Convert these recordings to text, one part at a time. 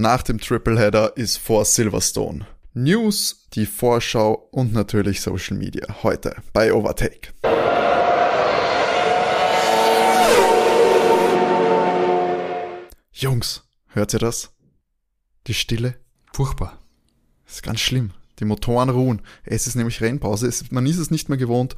nach dem Tripleheader ist vor Silverstone. News, die Vorschau und natürlich Social Media heute bei Overtake. Jungs, hört ihr das? Die Stille? Furchtbar. Das ist ganz schlimm. Die Motoren ruhen. Es ist nämlich Rennpause. Es, man ist es nicht mehr gewohnt.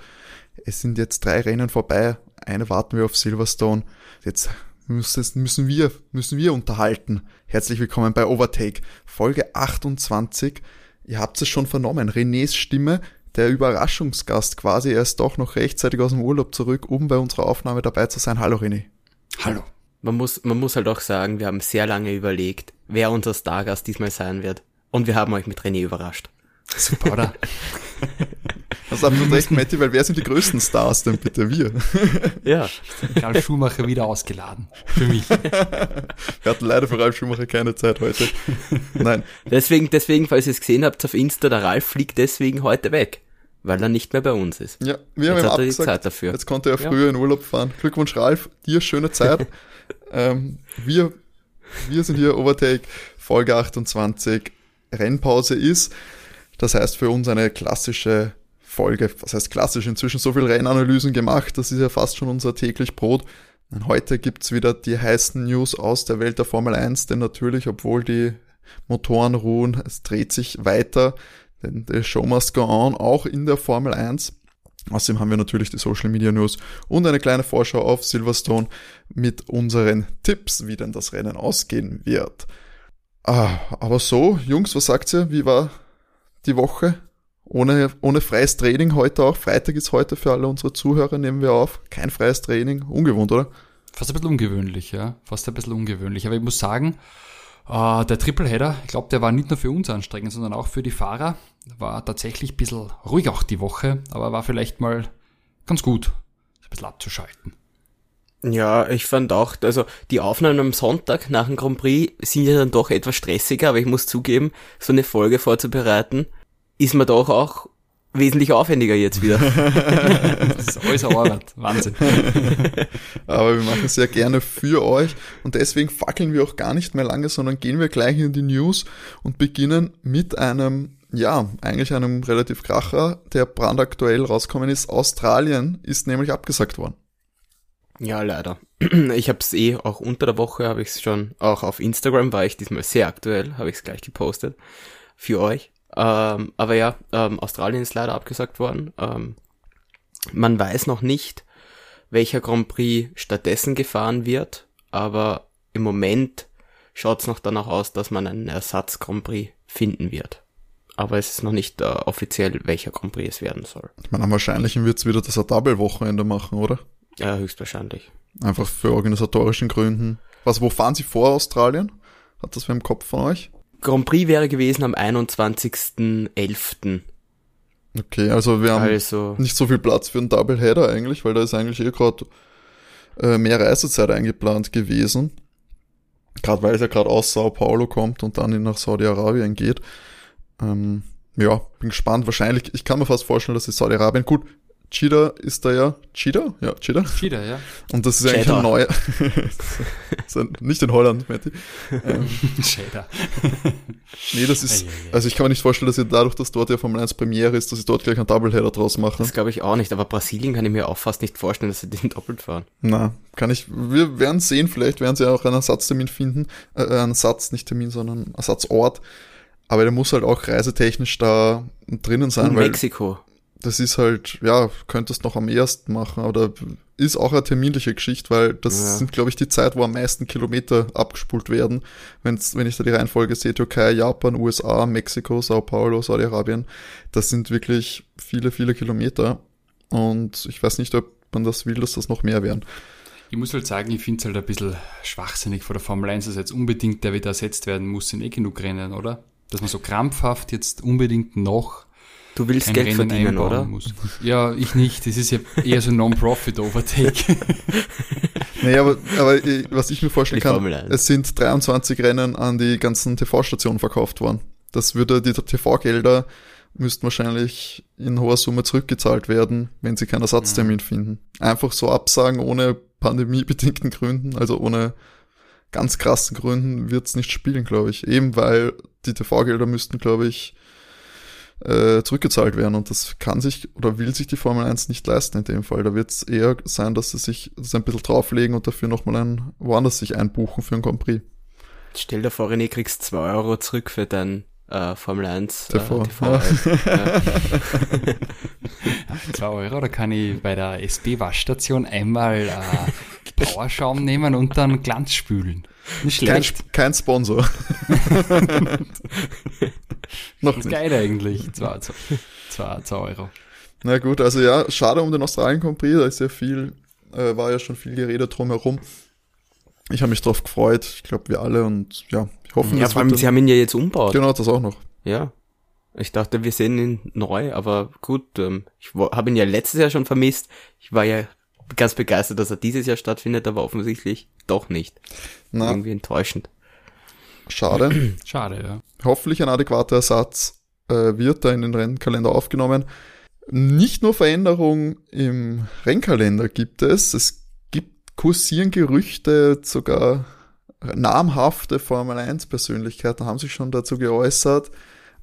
Es sind jetzt drei Rennen vorbei. Eine warten wir auf Silverstone. Jetzt müssen wir, müssen wir unterhalten. Herzlich willkommen bei Overtake, Folge 28. Ihr habt es schon vernommen. Renés Stimme, der Überraschungsgast quasi. Er ist doch noch rechtzeitig aus dem Urlaub zurück, um bei unserer Aufnahme dabei zu sein. Hallo René. Hallo. Man muss, man muss halt auch sagen, wir haben sehr lange überlegt, wer unser Stargast diesmal sein wird. Und wir haben euch mit René überrascht. Super, oder? Hast absolut recht, Matti, weil wer sind die größten Stars denn bitte? Wir. Ja. Karl Schumacher wieder ausgeladen. Für mich. Wir hatten leider für Ralf Schumacher keine Zeit heute. Nein. Deswegen, deswegen, falls ihr es gesehen habt auf Insta, der Ralf fliegt deswegen heute weg. Weil er nicht mehr bei uns ist. Ja, wir haben Jetzt ihm hat er die abgesagt. Zeit dafür. Jetzt konnte er Ja. früher in Urlaub fahren. Glückwunsch, Ralf. Dir schöne Zeit. ähm, wir, wir sind hier Overtake, Folge 28. Rennpause ist. Das heißt für uns eine klassische Folge. Was heißt klassisch? Inzwischen so viel Rennanalysen gemacht. Das ist ja fast schon unser täglich Brot. Und heute gibt's wieder die heißen News aus der Welt der Formel 1, denn natürlich, obwohl die Motoren ruhen, es dreht sich weiter, denn the show must go on, auch in der Formel 1. Außerdem haben wir natürlich die Social Media News und eine kleine Vorschau auf Silverstone mit unseren Tipps, wie denn das Rennen ausgehen wird. Ah, aber so, Jungs, was sagt ihr? Wie war die Woche? Ohne, ohne freies Training heute auch. Freitag ist heute für alle unsere Zuhörer, nehmen wir auf. Kein freies Training. Ungewohnt, oder? Fast ein bisschen ungewöhnlich, ja. Fast ein bisschen ungewöhnlich. Aber ich muss sagen, äh, der Tripleheader, ich glaube, der war nicht nur für uns anstrengend, sondern auch für die Fahrer. War tatsächlich ein bisschen ruhig auch die Woche, aber war vielleicht mal ganz gut, ein bisschen abzuschalten. Ja, ich fand auch, also die Aufnahmen am Sonntag nach dem Grand Prix sind ja dann doch etwas stressiger, aber ich muss zugeben, so eine Folge vorzubereiten, ist mir doch auch wesentlich aufwendiger jetzt wieder. Das ist alles Arbeit. Wahnsinn. Aber wir machen es sehr gerne für euch und deswegen fackeln wir auch gar nicht mehr lange, sondern gehen wir gleich in die News und beginnen mit einem, ja, eigentlich einem relativ Kracher, der brandaktuell rauskommen ist. Australien ist nämlich abgesagt worden. Ja, leider. Ich habe es eh auch unter der Woche, habe ich es schon, auch auf Instagram war ich diesmal sehr aktuell, habe ich es gleich gepostet für euch. Ähm, aber ja, ähm, Australien ist leider abgesagt worden. Ähm, man weiß noch nicht, welcher Grand Prix stattdessen gefahren wird, aber im Moment schaut es noch danach aus, dass man einen Ersatz Grand Prix finden wird. Aber es ist noch nicht äh, offiziell, welcher Grand Prix es werden soll. Ich meine, am wahrscheinlichen wird es wieder das Double-Wochenende machen, oder? Ja, höchstwahrscheinlich. Einfach für organisatorischen Gründen. Was, wo fahren Sie vor Australien? Hat das wer im Kopf von euch? Grand Prix wäre gewesen am 21.11. Okay, also wir haben Also, nicht so viel Platz für einen Doubleheader eigentlich, weil da ist eigentlich eh gerade äh, mehr Reisezeit eingeplant gewesen. Gerade weil es ja gerade aus Sao Paulo kommt und dann nach Saudi-Arabien geht. Ähm, ja, bin gespannt. Wahrscheinlich, ich kann mir fast vorstellen, dass es Saudi-Arabien, gut, Cheetah ist da ja, Cheetah? Ja, Cheetah. Wieder, ja. Und das ist eigentlich Cheddar. ein neuer, nicht in Holland, Matti. Ähm, Shader. nee, das ist, also ich kann mir nicht vorstellen, dass ihr dadurch, dass dort ja Formel 1 Premiere ist, dass sie dort gleich einen Doubleheader draus machen. das glaube ich auch nicht, aber Brasilien kann ich mir auch fast nicht vorstellen, dass sie den doppelt fahren. Na, kann ich, wir werden sehen, vielleicht werden sie auch einen Ersatztermin finden, äh, einen Ersatz, nicht Termin, sondern Ersatzort. Aber der muss halt auch reisetechnisch da drinnen sein, Und weil Mexiko. Das ist halt, ja, könntest noch am ersten machen, oder ist auch eine terminliche Geschichte, weil das Ja. sind, glaube ich, die Zeit, wo am meisten Kilometer abgespult werden. Wenn's, wenn ich da die Reihenfolge sehe, Türkei, Japan, USA, Mexiko, Sao Paulo, Saudi-Arabien, das sind wirklich viele, viele Kilometer. Und ich weiß nicht, ob man das will, dass das noch mehr werden. Ich muss halt sagen, ich finde es halt ein bisschen schwachsinnig vor der Formel 1, dass jetzt unbedingt der wieder ersetzt werden muss in eh genug Rennen, oder? Dass man so krampfhaft jetzt unbedingt noch Du willst ein Geld Rennen verdienen, oder? muss. Ja, ich nicht. Das ist ja eher so ein Non-Profit-Overtake. Naja, aber, aber was ich mir vorstellen Die kann, Formel 1. es sind 23 Rennen an die ganzen TV-Stationen verkauft worden. Das würde, die TV-Gelder müssten wahrscheinlich in hoher Summe zurückgezahlt werden, wenn sie keinen Ersatztermin finden. Einfach so absagen ohne pandemiebedingten Gründen, also ohne ganz krassen Gründen wird's nicht spielen, glaube ich. Eben weil die TV-Gelder müssten, glaube ich, äh, zurückgezahlt werden und das kann sich oder will sich die Formel 1 nicht leisten in dem Fall. Da wird es eher sein, dass sie sich das ein bisschen drauflegen und dafür nochmal ein woanders sich einbuchen für ein Grand Prix. Stell dir vor, René, kriegst zwei Euro zurück für dein äh, Formel 1 TV. Äh, TV ja. 2 Euro, da kann ich bei der SB-Waschstation einmal äh, Powerschaum nehmen und dann Glanz spülen. Nicht Kein, schlecht. kein Sponsor. Noch Das ist nicht. geil eigentlich. 2 Euro. Na gut, also ja, schade um den Australien Grand Prix, da ist ja viel, äh, war ja schon viel geredet drumherum. Ich habe mich drauf gefreut, ich glaube wir alle und ja, ich hoffe, ja, vor allem, sie haben ihn ja jetzt umbaut. genau das auch noch. Ja. Ich dachte, wir sehen ihn neu, aber gut, ähm, ich habe ihn ja letztes Jahr schon vermisst. Ich war ja ganz begeistert, dass er dieses Jahr stattfindet, aber offensichtlich doch nicht. Na, Irgendwie enttäuschend. schade. Schade, ja. Hoffentlich ein adäquater Ersatz äh, wird da in den Rennkalender aufgenommen. Nicht nur Veränderungen im Rennkalender gibt es, es gibt kursieren Gerüchte, sogar namhafte Formel 1 Persönlichkeiten haben sich schon dazu geäußert.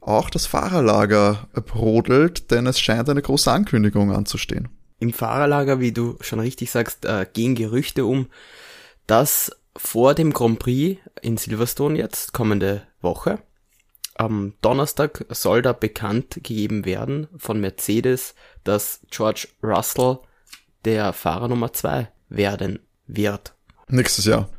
Auch das Fahrerlager brodelt, denn es scheint eine große Ankündigung anzustehen. Im Fahrerlager, wie du schon richtig sagst, äh, gehen Gerüchte um, dass vor dem Grand Prix in Silverstone jetzt, kommende Woche, am Donnerstag soll da bekannt gegeben werden von Mercedes, dass George Russell der Fahrer Nummer zwei werden wird. Nächstes Jahr.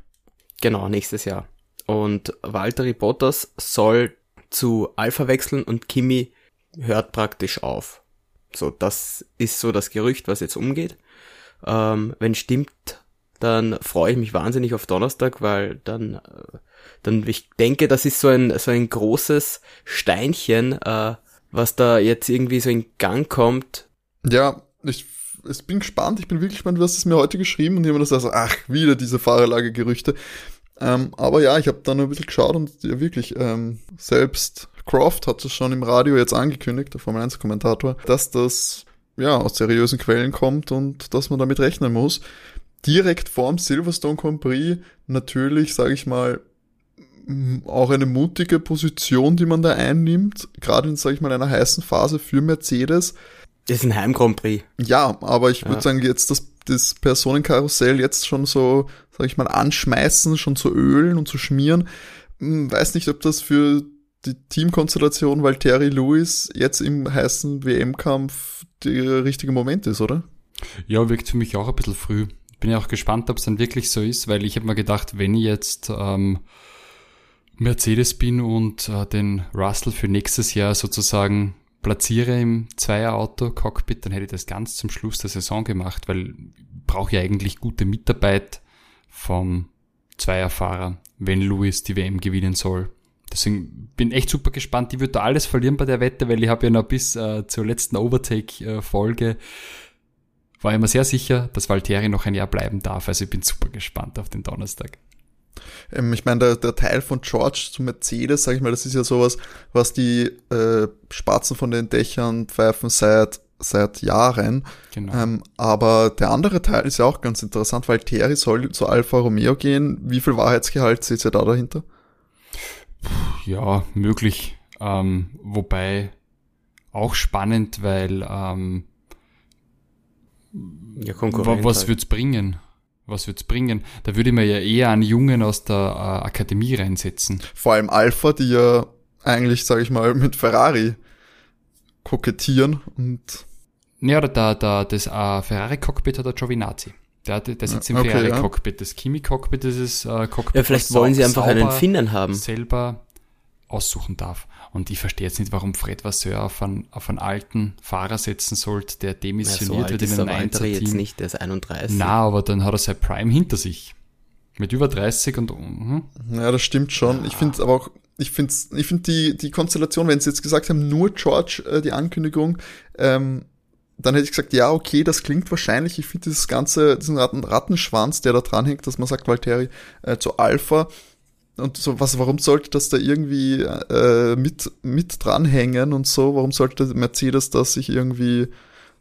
Genau, nächstes Jahr. Und Valtteri Bottas soll zu Alpha wechseln und Kimi hört praktisch auf. So, das ist so das Gerücht, was jetzt umgeht. Ähm, wenn stimmt, dann freue ich mich wahnsinnig auf Donnerstag, weil dann, äh, dann ich denke, das ist so ein so ein großes Steinchen, äh, was da jetzt irgendwie so in Gang kommt. Ja, ich, ich bin gespannt, ich bin wirklich gespannt, du hast es mir heute geschrieben und jemand also, ach, wieder diese Fahrerlagergerüchte. Ähm, aber ja, ich habe da nur ein bisschen geschaut und ja, wirklich, ähm, selbst Croft hat es schon im Radio jetzt angekündigt, der Formel 1 Kommentator, dass das ja aus seriösen Quellen kommt und dass man damit rechnen muss. Direkt vorm Silverstone Grand Prix natürlich, sage ich mal, auch eine mutige Position, die man da einnimmt, gerade in, sage ich mal, einer heißen Phase für Mercedes. Das ist ein Heim Grand Prix. Ja, aber ich würde Ja. sagen, jetzt das, das Personenkarussell jetzt schon so, sag ich mal, anschmeißen, schon zu ölen und zu schmieren. Hm, Weiß nicht, ob das für die Teamkonstellation Valtteri Lewis jetzt im heißen WM-Kampf der richtige Moment ist, oder? Ja, wirkt für mich auch ein bisschen früh. Bin ja auch gespannt, ob es dann wirklich so ist, weil ich habe mir gedacht, wenn ich jetzt ähm, Mercedes bin und äh, den Russell für nächstes Jahr sozusagen platziere im Zweierauto-Cockpit, dann hätte ich das ganz zum Schluss der Saison gemacht, weil ich brauche ja eigentlich gute Mitarbeit vom Zweierfahrer, wenn Lewis die WM gewinnen soll. Deswegen bin echt super gespannt. Ich würde da alles verlieren bei der Wette, weil ich habe ja noch bis äh, zur letzten Overtake-Folge war ich mir sehr sicher, dass Valtteri noch ein Jahr bleiben darf. Also ich bin super gespannt auf den Donnerstag. Ähm, ich meine, der, der Teil von George zu Mercedes, sag ich mal, das ist ja sowas, was die äh, Spatzen von den Dächern pfeifen seit, seit Jahren. Genau. Ähm, aber der andere Teil ist ja auch ganz interessant, weil Terry soll zu Alfa Romeo gehen. Wie viel Wahrheitsgehalt seht ihr da dahinter? Ja, möglich. Ähm, wobei auch spannend, weil ähm, Ja, was halt. wird's bringen? Was wird's bringen? Da würde man ja eher einen Jungen aus der äh, Akademie reinsetzen. Vor allem Alpha, die ja eigentlich, sage ich mal, mit Ferrari kokettieren und Ja, oder da, da, das äh, Ferrari-Cockpit hat der Giovinazzi. Der, hat- der sitzt im Okay, Ferrari-Cockpit. Das Kimi-Cockpit ist das äh, Cockpit, ja, vielleicht wollen sie einfach einen Finnen haben. selber aussuchen darf. Und ich verstehe jetzt nicht, warum Fred Vasseur auf einen, auf einen alten Fahrer setzen sollte, der Ja, so demissioniert alt wird ist in der einem Valtteri jetzt Einser-Team. nicht, der ist 31. Na, aber dann hat er sein Prime hinter sich. Mit über 30 und mhm. ja, das stimmt schon. Ich finde aber auch, ich finde ich find die, die Konstellation, wenn sie jetzt gesagt haben, nur George, äh, die Ankündigung, ähm, dann hätte ich gesagt, ja, okay, das klingt wahrscheinlich. Ich finde dieses ganze, diesen Ratten, Rattenschwanz, der da dranhängt, dass man sagt, Valtteri äh, zu Alpha. Und so, was, warum sollte das da irgendwie äh, mit, mit dranhängen und so? Warum sollte Mercedes das sich irgendwie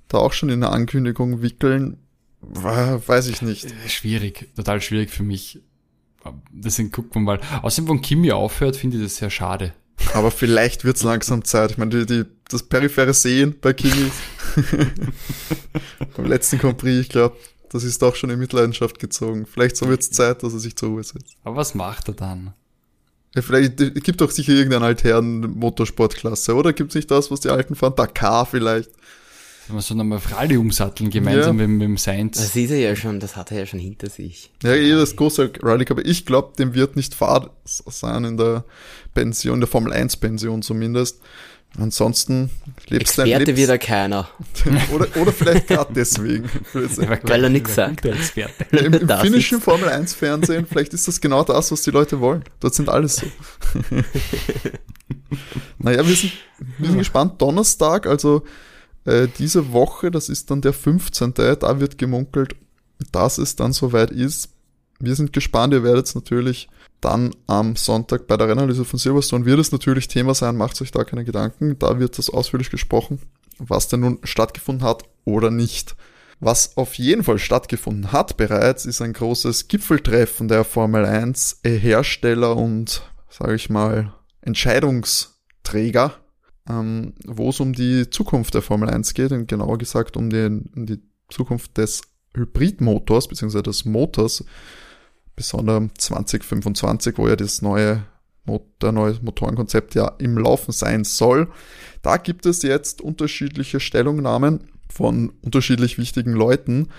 da auch schon in eine Ankündigung wickeln? Weiß ich nicht. Äh, schwierig, total schwierig für mich. deswegen gucken wir mal. Außerdem, wenn Kimi aufhört, finde ich das sehr schade. Aber vielleicht wird's langsam Zeit. Ich meine, die, die, das periphere Sehen bei Kimi beim letzten Grand Prix, ich glaube, das ist doch schon in Mitleidenschaft gezogen. Vielleicht so wird's Zeit, dass er sich zur Ruhe setzt. Aber was macht er dann? Ja, vielleicht es gibt doch sicher irgendeine alternen Motorsportklasse, oder? Gibt's nicht das, was die Alten fahren? Dakar vielleicht. Wenn wir so nochmal Rallye umsatteln, gemeinsam Ja. mit, mit dem Sainz. Das ist er ja schon, das hat er ja schon hinter sich. Ja, eh das große Rallye, aber ich glaube, dem wird nicht Fahrt sein in der Pension, in der Formel 1 Pension zumindest. Ansonsten lebst dein Experte Lebens wird er keiner. oder, oder vielleicht gerade deswegen. Weil er nix sagt. Guter Experte. Im, im finnischen Formel 1 Fernsehen, vielleicht ist das genau das, was die Leute wollen. Dort sind alles so. naja, wir sind, wir sind gespannt. Donnerstag, also äh, diese Woche, das ist dann der 15. Da wird gemunkelt, dass es dann soweit ist. Wir sind gespannt, ihr werdet es natürlich dann am Sonntag bei der Rennanalyse von Silverstone wird es natürlich Thema sein, macht euch da keine Gedanken. Da wird das ausführlich gesprochen, was denn nun stattgefunden hat oder nicht. Was auf jeden Fall stattgefunden hat bereits, ist ein großes Gipfeltreffen der Formel 1 Hersteller und, sage ich mal, Entscheidungsträger, ähm, wo es um die Zukunft der Formel 1 geht und genauer gesagt um, den, um die Zukunft des Hybridmotors bzw. des Motors, besonders 2025, wo ja das neue, der neue Motorenkonzept ja im Laufen sein soll. Da gibt es jetzt unterschiedliche Stellungnahmen von unterschiedlich wichtigen Leuten.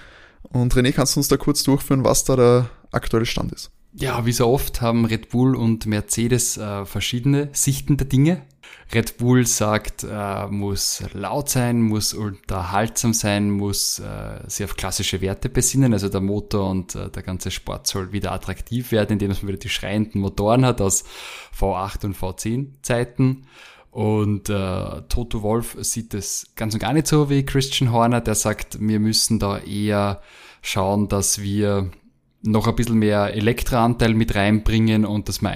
Und René, kannst du uns da kurz durchführen, was da der aktuelle Stand ist? Ja, wie so oft haben Red Bull und Mercedes äh, verschiedene Sichten der Dinge. Red Bull sagt, äh, muss laut sein, muss unterhaltsam sein, muss äh, sich auf klassische Werte besinnen. Also der Motor und äh, der ganze Sport soll wieder attraktiv werden, indem man wieder die schreienden Motoren hat aus V8 und V10 Zeiten. Und äh, Toto Wolf sieht es ganz und gar nicht so wie Christian Horner, der sagt, wir müssen da eher schauen, dass wir noch ein bisschen mehr Elektroanteil mit reinbringen und dass wir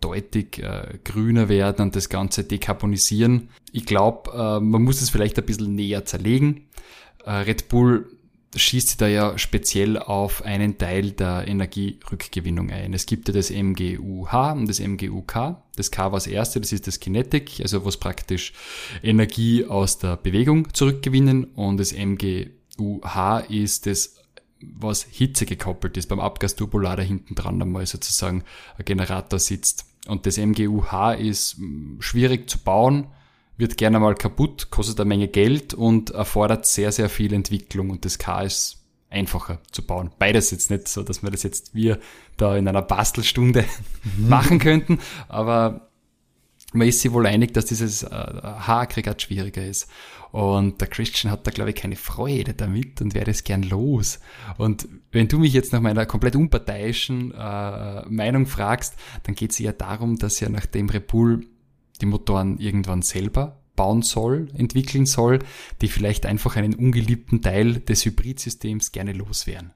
eindeutig äh, grüner werden und das Ganze dekarbonisieren. Ich glaube, äh, man muss es vielleicht ein bisschen näher zerlegen. Äh, Red Bull schießt sich da ja speziell auf einen Teil der Energierückgewinnung ein. Es gibt ja das MGUH und das MGUK. Das K war das erste, das ist das Kinetic, also was praktisch Energie aus der Bewegung zurückgewinnen und das MGUH ist das was Hitze gekoppelt ist, beim Abgasturbolader hinten dran einmal sozusagen ein Generator sitzt. Und das MGUH ist schwierig zu bauen, wird gerne mal kaputt, kostet eine Menge Geld und erfordert sehr, sehr viel Entwicklung und das K ist einfacher zu bauen. Beides jetzt nicht so, dass wir das jetzt wir da in einer Bastelstunde machen könnten, aber man ist sich wohl einig, dass dieses äh, H-Aggregat schwieriger ist. Und der Christian hat da, glaube ich, keine Freude damit und wäre das gern los. Und wenn du mich jetzt nach meiner komplett unparteiischen äh, Meinung fragst, dann geht es eher darum, dass ja nachdem Red Bull die Motoren irgendwann selber bauen soll, entwickeln soll, die vielleicht einfach einen ungeliebten Teil des Hybridsystems gerne loswerden.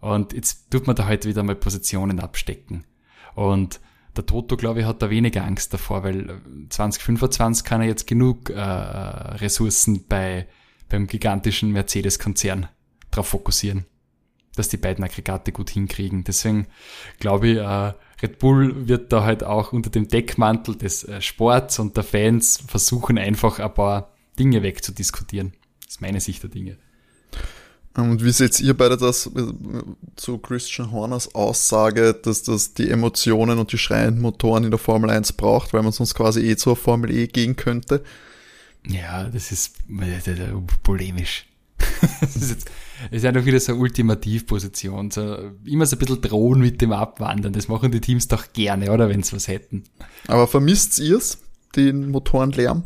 Und jetzt tut man da halt wieder mal Positionen abstecken. Und der Toto, glaube ich, hat da weniger Angst davor, weil 2025 kann er jetzt genug äh, Ressourcen bei, beim gigantischen Mercedes-Konzern drauf fokussieren, dass die beiden Aggregate gut hinkriegen. Deswegen glaube ich, äh, Red Bull wird da halt auch unter dem Deckmantel des äh, Sports und der Fans versuchen, einfach ein paar Dinge wegzudiskutieren. Das ist meine Sicht der Dinge. Und wie seht ihr beide das äh, zu Christian Horners Aussage, dass das die Emotionen und die schreienden Motoren in der Formel 1 braucht, weil man sonst quasi eh zur Formel E gehen könnte? Ja, das ist äh, polemisch. das ist jetzt das ist ja noch wieder so eine Ultimativposition. So, immer so ein bisschen drohen mit dem Abwandern. Das machen die Teams doch gerne, oder? Wenn sie was hätten. Aber vermisst ihr's, den Motorenlärm?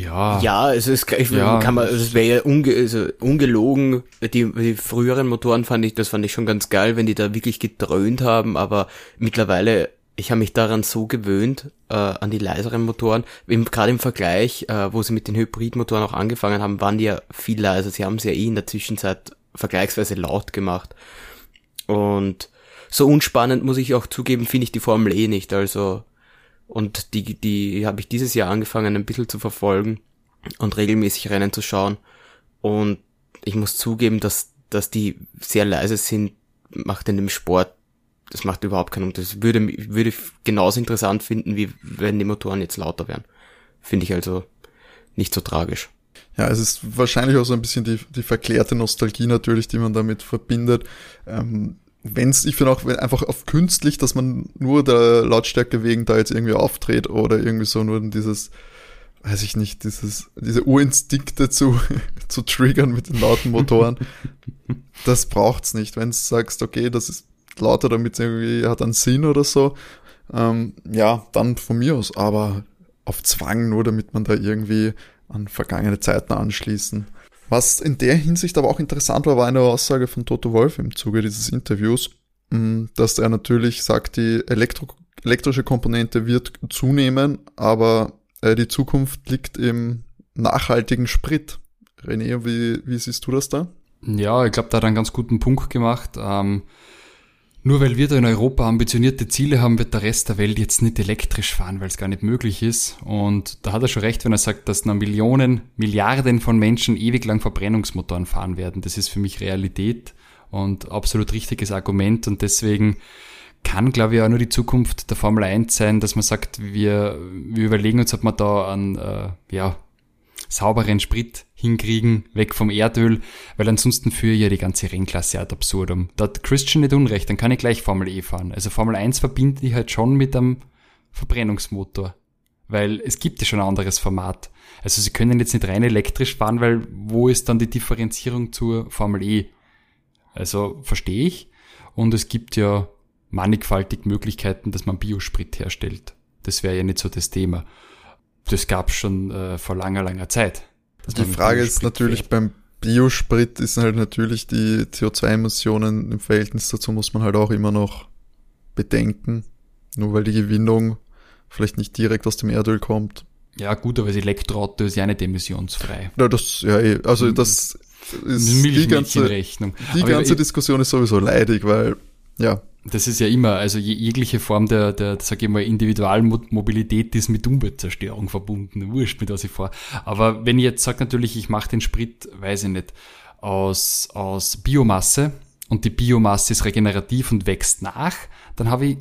Ja. Ja, also es ich, Ja. kann man, es wäre ja unge, also ungelogen. Die, die früheren Motoren fand ich, das fand ich schon ganz geil, wenn die da wirklich gedröhnt haben, aber mittlerweile, ich habe mich daran so gewöhnt, äh, an die leiseren Motoren. Gerade im Vergleich, äh, wo sie mit den Hybridmotoren auch angefangen haben, waren die ja viel leiser. Sie haben sie ja eh in der Zwischenzeit vergleichsweise laut gemacht. Und so unspannend muss ich auch zugeben, finde ich die Formel E nicht. Also und die, die habe ich dieses Jahr angefangen, ein bisschen zu verfolgen und regelmäßig Rennen zu schauen. Und ich muss zugeben, dass, dass die sehr leise sind, macht in dem Sport das macht überhaupt keinen Unterschied. Das würde, würde ich genauso interessant finden, wie wenn die Motoren jetzt lauter wären. Finde ich also nicht so tragisch. Ja, es ist wahrscheinlich auch so ein bisschen die, die verklärte Nostalgie natürlich, die man damit verbindet. Ähm, wenn's, ich finde auch wenn einfach auf künstlich, dass man nur der Lautstärke wegen da jetzt irgendwie auftritt oder irgendwie so nur dieses, weiß ich nicht, dieses, diese Urinstinkte zu, zu triggern mit den lauten Motoren. das braucht's nicht. Wenn du sagst, okay, das ist lauter, damit es irgendwie hat einen Sinn oder so, ähm, ja, dann von mir aus. Aber auf Zwang, nur damit man da irgendwie an vergangene Zeiten anschließen. Was in der Hinsicht aber auch interessant war, war eine Aussage von Toto Wolf im Zuge dieses Interviews, mm, dass er natürlich sagt, die Elektro elektrische Komponente wird zunehmen, aber äh, die Zukunft liegt im nachhaltigen Sprit. René, wie, wie siehst du das da? Ja, ich glaube, da hat er einen ganz guten Punkt gemacht. Ähm, nur weil wir da in Europa ambitionierte Ziele haben, wird der Rest der Welt jetzt nicht elektrisch fahren, weil es gar nicht möglich ist. Und da hat er schon recht, wenn er sagt, dass noch Millionen, Milliarden von Menschen ewig lang Verbrennungsmotoren fahren werden. Das ist für mich Realität und absolut richtiges Argument. Und deswegen kann, glaube ich, auch nur die Zukunft der Formel 1 sein, dass man sagt, wir, wir überlegen uns, ob man da an äh, ja, sauberen Sprit hinkriegen, weg vom Erdöl, weil ansonsten führe ich ja die ganze Rennklasse ad absurdum. Da hat Christian nicht unrecht, dann kann ich gleich Formel E fahren. Also Formel 1 verbinde ich halt schon mit einem Verbrennungsmotor, weil es gibt ja schon ein anderes Format. Also sie können jetzt nicht rein elektrisch fahren, weil wo ist dann die Differenzierung zur Formel E? Also verstehe ich. Und es gibt ja mannigfaltig Möglichkeiten, dass man Biosprit herstellt. Das wäre ja nicht so das Thema das gab es schon äh, vor langer, langer Zeit. Die Frage ist natürlich fährt. beim Biosprit ist halt natürlich die CO2-Emissionen im Verhältnis dazu muss man halt auch immer noch bedenken. Nur weil die Gewinnung vielleicht nicht direkt aus dem Erdöl kommt. Ja, gut, aber das Elektroauto ist ja nicht emissionsfrei. Ja, das, ja, eh, also das ist die ganze, die ganze Diskussion ist sowieso leidig, weil, ja, das ist ja immer, also jegliche Form der, der sage ich mal, Individualmobilität ist mit Umweltzerstörung verbunden. Wurscht, mit was ich vor. Aber wenn ich jetzt sage natürlich, ich mache den Sprit, weiß ich nicht, aus, aus Biomasse und die Biomasse ist regenerativ und wächst nach, dann habe ich,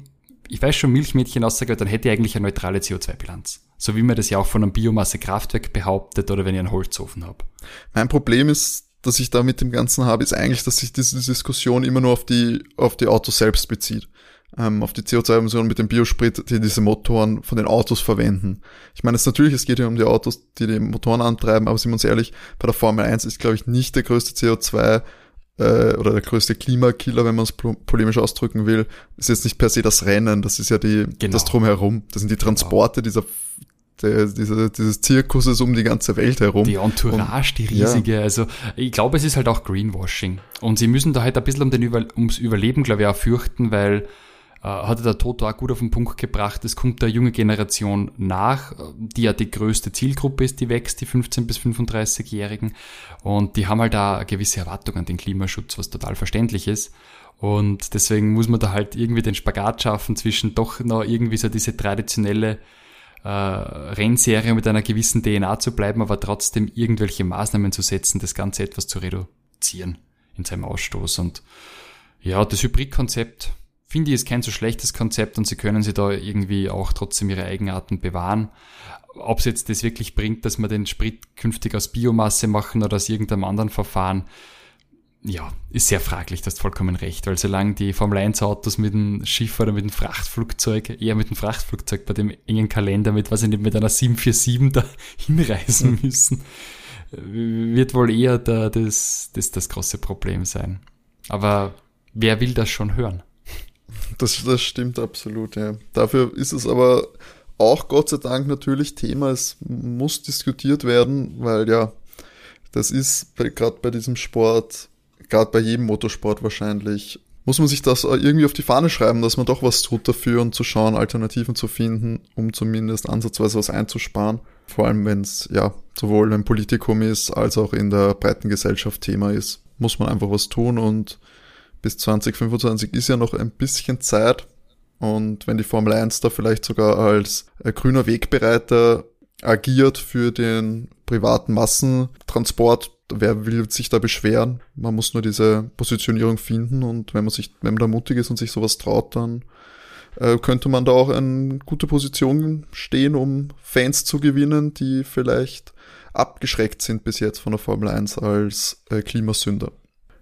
ich weiß schon, Milchmädchen aussage, dann hätte ich eigentlich eine neutrale CO2-Bilanz. So wie man das ja auch von einem Biomassekraftwerk behauptet oder wenn ich einen Holzofen habe. Mein Problem ist, das ich da mit dem Ganzen habe, ist eigentlich, dass sich diese Diskussion immer nur auf die, auf die Autos selbst bezieht. Ähm, auf die CO2-Emissionen mit dem Biosprit, die diese Motoren von den Autos verwenden. Ich meine, es natürlich, es geht ja um die Autos, die die Motoren antreiben, aber sind wir uns ehrlich, bei der Formel 1 ist, glaube ich, nicht der größte CO2 äh, oder der größte Klimakiller, wenn man es polemisch ausdrücken will, ist jetzt nicht per se das Rennen, das ist ja die, genau. das Drumherum. Das sind die Transporte dieser der, dieser, dieses Zirkuses um die ganze Welt herum. Die Entourage, und, die riesige. Ja. Also ich glaube, es ist halt auch Greenwashing. Und sie müssen da halt ein bisschen um den Über ums Überleben, glaube ich, auch fürchten, weil äh, hatte der Toto auch gut auf den Punkt gebracht, es kommt der junge Generation nach, die ja die größte Zielgruppe ist, die wächst, die 15- bis 35-Jährigen. Und die haben halt da eine gewisse Erwartung an den Klimaschutz, was total verständlich ist. Und deswegen muss man da halt irgendwie den Spagat schaffen zwischen doch noch irgendwie so diese traditionelle äh, Rennserie mit einer gewissen DNA zu bleiben, aber trotzdem irgendwelche Maßnahmen zu setzen, das Ganze etwas zu reduzieren in seinem Ausstoß. Und ja, das Hybridkonzept finde ich ist kein so schlechtes Konzept und sie können sie da irgendwie auch trotzdem ihre Eigenarten bewahren. Ob es jetzt das wirklich bringt, dass wir den Sprit künftig aus Biomasse machen oder aus irgendeinem anderen Verfahren, ja, ist sehr fraglich, das ist vollkommen recht, weil solange die Formel 1 Autos mit dem Schiff oder mit dem Frachtflugzeug, eher mit dem Frachtflugzeug bei dem engen Kalender mit, was ich nicht, mit einer 747 da hinreisen müssen, wird wohl eher da das, das, das große Problem sein. Aber wer will das schon hören? Das, das stimmt absolut, ja. Dafür ist es aber auch Gott sei Dank natürlich Thema. Es muss diskutiert werden, weil ja, das ist gerade bei diesem Sport gerade bei jedem Motorsport wahrscheinlich, muss man sich das irgendwie auf die Fahne schreiben, dass man doch was tut dafür und zu schauen, Alternativen zu finden, um zumindest ansatzweise was einzusparen. Vor allem, wenn es ja sowohl ein Politikum ist, als auch in der breiten Gesellschaft Thema ist, muss man einfach was tun und bis 2025 ist ja noch ein bisschen Zeit. Und wenn die Formel 1 da vielleicht sogar als äh, grüner Wegbereiter agiert für den privaten Massentransport, wer will sich da beschweren? Man muss nur diese Positionierung finden und wenn man sich, wenn man da mutig ist und sich sowas traut, dann äh, könnte man da auch in gute Position stehen, um Fans zu gewinnen, die vielleicht abgeschreckt sind bis jetzt von der Formel 1 als äh, Klimasünder.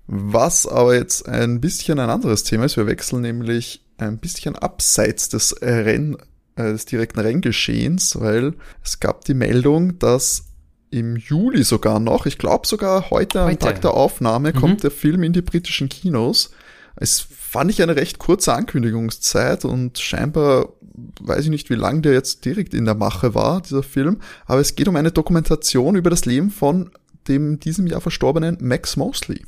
Was aber jetzt ein bisschen ein anderes Thema ist, wir wechseln nämlich ein bisschen abseits des Renn, äh, des direkten Renngeschehens, weil es gab die Meldung, dass im Juli sogar noch, ich glaube sogar heute, heute, am Tag der Aufnahme, mhm. kommt der Film in die britischen Kinos. Es fand ich eine recht kurze Ankündigungszeit und scheinbar weiß ich nicht, wie lange der jetzt direkt in der Mache war, dieser Film, aber es geht um eine Dokumentation über das Leben von dem diesem Jahr verstorbenen Max Mosley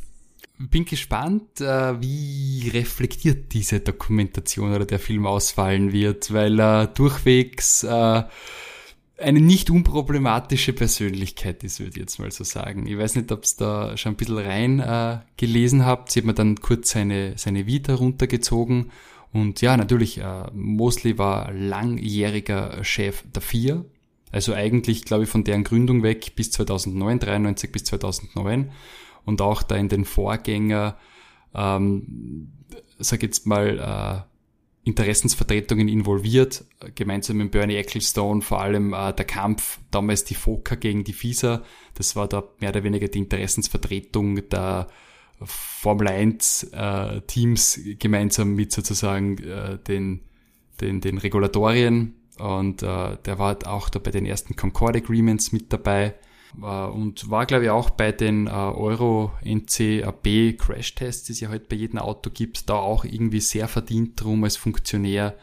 bin gespannt, äh, wie reflektiert diese Dokumentation oder der Film ausfallen wird, weil er durchwegs äh, eine nicht unproblematische Persönlichkeit ist, würde ich jetzt mal so sagen. Ich weiß nicht, ob es da schon ein bisschen rein äh, gelesen habt. Sie hat mir dann kurz seine, seine Vita runtergezogen. Und ja, natürlich, äh, Mosley war langjähriger Chef der Vier. Also eigentlich, glaube ich, von deren Gründung weg bis 2009, 93 bis 2009 und auch da in den Vorgänger, ähm, sag jetzt mal, äh, Interessensvertretungen involviert, gemeinsam mit Bernie Ecclestone, vor allem äh, der Kampf, damals die FOCA gegen die FISA, das war da mehr oder weniger die Interessensvertretung der Formel 1 äh, Teams gemeinsam mit sozusagen äh, den, den, den Regulatorien. Und äh, der war auch da bei den ersten Concord Agreements mit dabei. äh, und war, glaube ich, auch bei den äh, Euro NCAB Crash-Tests, die es ja heute bei jedem Auto gibt, da auch irgendwie sehr verdient drum als Funktionär,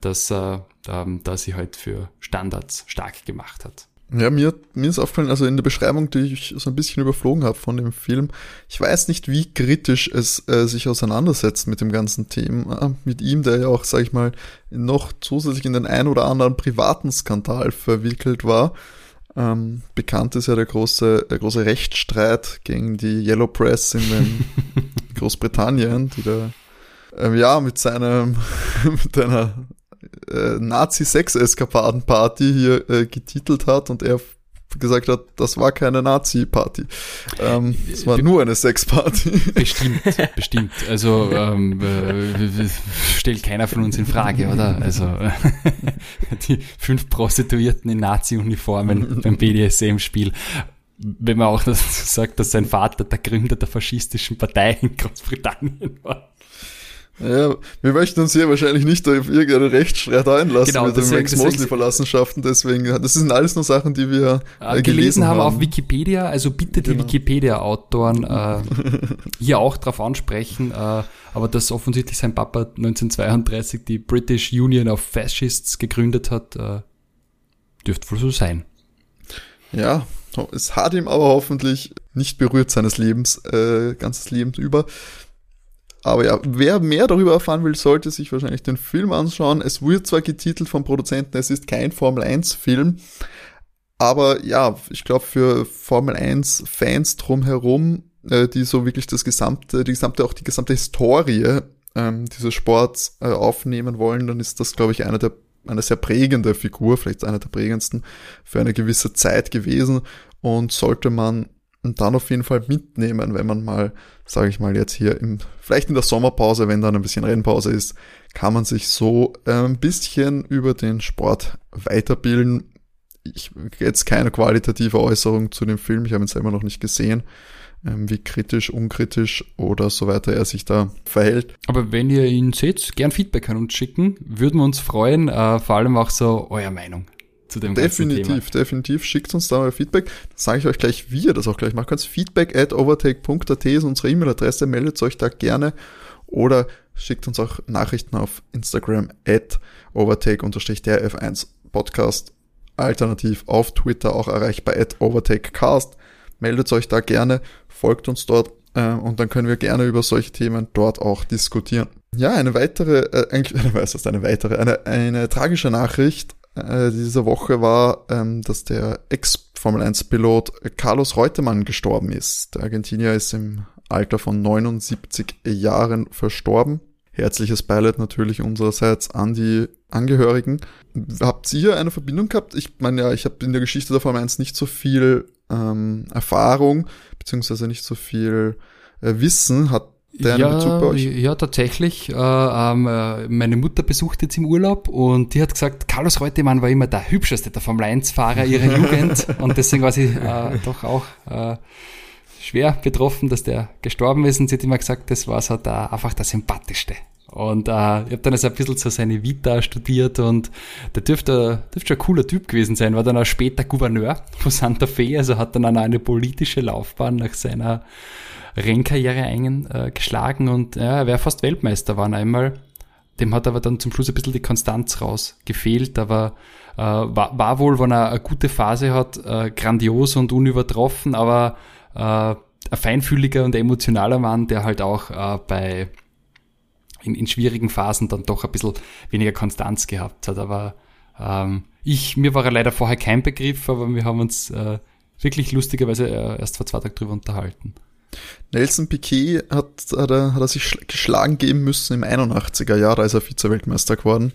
dass, äh, dass sie halt für Standards stark gemacht hat. Ja, mir, mir ist aufgefallen, also in der Beschreibung, die ich so ein bisschen überflogen habe von dem Film, ich weiß nicht, wie kritisch es äh, sich auseinandersetzt mit dem ganzen Thema, mit ihm, der ja auch, sag ich mal, noch zusätzlich in den ein oder anderen privaten Skandal verwickelt war. Ähm, bekannt ist ja der große, der große Rechtsstreit gegen die Yellow Press in den Großbritannien, die da ähm, ja mit seinem mit einer äh, Nazi-Sex-Eskapaden-Party hier äh, getitelt hat und er gesagt hat, das war keine Nazi-Party. Ähm, es war nur eine Sex-Party. Bestimmt, bestimmt. Also ähm, äh, stellt keiner von uns in Frage, oder? Also äh, die fünf Prostituierten in Nazi-Uniformen beim BDSM-Spiel. Wenn man auch das sagt, dass sein Vater der Gründer der faschistischen Partei in Großbritannien war. Ja, wir möchten uns hier wahrscheinlich nicht auf irgendeinen Rechtsstreit einlassen genau, mit den Max Mosley-Verlassenschaften, deswegen, das sind alles nur Sachen, die wir äh, gelesen, gelesen haben. auf Wikipedia, also bitte die genau. Wikipedia-Autoren äh, hier auch drauf ansprechen, äh, aber dass offensichtlich sein Papa 1932 die British Union of Fascists gegründet hat, äh, dürfte wohl so sein. Ja, es hat ihm aber hoffentlich nicht berührt seines Lebens, äh, ganzes Lebens über. Aber ja, wer mehr darüber erfahren will, sollte sich wahrscheinlich den Film anschauen. Es wird zwar getitelt vom Produzenten, es ist kein Formel 1 Film, aber ja, ich glaube für Formel 1 Fans drumherum, äh, die so wirklich das gesamte, die gesamte, auch die gesamte Historie ähm, dieses Sports äh, aufnehmen wollen, dann ist das, glaube ich, einer der eine sehr prägende Figur, vielleicht einer der prägendsten für eine gewisse Zeit gewesen und sollte man und dann auf jeden Fall mitnehmen, wenn man mal, sage ich mal jetzt hier im, vielleicht in der Sommerpause, wenn dann ein bisschen Rennpause ist, kann man sich so äh, ein bisschen über den Sport weiterbilden. Ich jetzt keine qualitative Äußerung zu dem Film, ich habe ihn selber noch nicht gesehen, ähm, wie kritisch, unkritisch oder so weiter er sich da verhält. Aber wenn ihr ihn seht, gern Feedback an uns schicken, würden wir uns freuen, äh, vor allem auch so euer Meinung zu dem definitiv. Definitiv, schickt uns da mal Feedback. Dann sage ich euch gleich, wie ihr das auch gleich machen könnt. Feedback at overtake.at ist unsere E-Mail-Adresse, meldet euch da gerne oder schickt uns auch Nachrichten auf Instagram at overtake-der 1 Podcast. Alternativ auf Twitter auch erreichbar at overtakecast. Meldet euch da gerne, folgt uns dort äh, und dann können wir gerne über solche Themen dort auch diskutieren. Ja, eine weitere, äh, eigentlich, was ist eine weitere, eine, eine tragische Nachricht äh, dieser Woche war, ähm, dass der Ex-Formel 1-Pilot Carlos Reutemann gestorben ist. Der Argentinier ist im Alter von 79 Jahren verstorben. herzliches Beileid natürlich unsererseits an die Angehörigen. Habt ihr eine Verbindung gehabt? Ich meine ja, ich habe in der Geschichte der Formel 1 nicht so viel ähm, Erfahrung, beziehungsweise nicht so viel äh, Wissen. Hat der ja, Bezug bei euch? ja, tatsächlich. Äh, ähm, äh, meine Mutter besucht jetzt im Urlaub und die hat gesagt, Carlos Reutemann war immer der hübscheste der Formel 1-Fahrer ihrer Jugend und deswegen war sie äh, doch auch äh, schwer betroffen, dass der gestorben ist und sie hat immer gesagt, das war so der, einfach der sympathischste. Und äh, ich habe dann also ein bisschen so seine Vita studiert und der dürfte, dürfte schon ein cooler Typ gewesen sein, war dann auch später Gouverneur von Santa Fe, also hat dann auch eine politische Laufbahn nach seiner Rennkarriere eingeschlagen und ja, er wäre fast Weltmeister waren einmal. Dem hat aber dann zum Schluss ein bisschen die Konstanz raus gefehlt, aber äh, war, war wohl, wenn er eine gute Phase hat, äh, grandios und unübertroffen, aber äh, ein feinfühliger und emotionaler Mann, der halt auch äh, bei in, in schwierigen Phasen dann doch ein bisschen weniger Konstanz gehabt hat. Aber ähm, ich, mir war er leider vorher kein Begriff, aber wir haben uns äh, wirklich lustigerweise äh, erst vor zwei Tagen drüber unterhalten. Nelson Piquet hat, hat, er, hat er sich geschlagen geben müssen im 81er Jahr, da ist er Vize-Weltmeister geworden.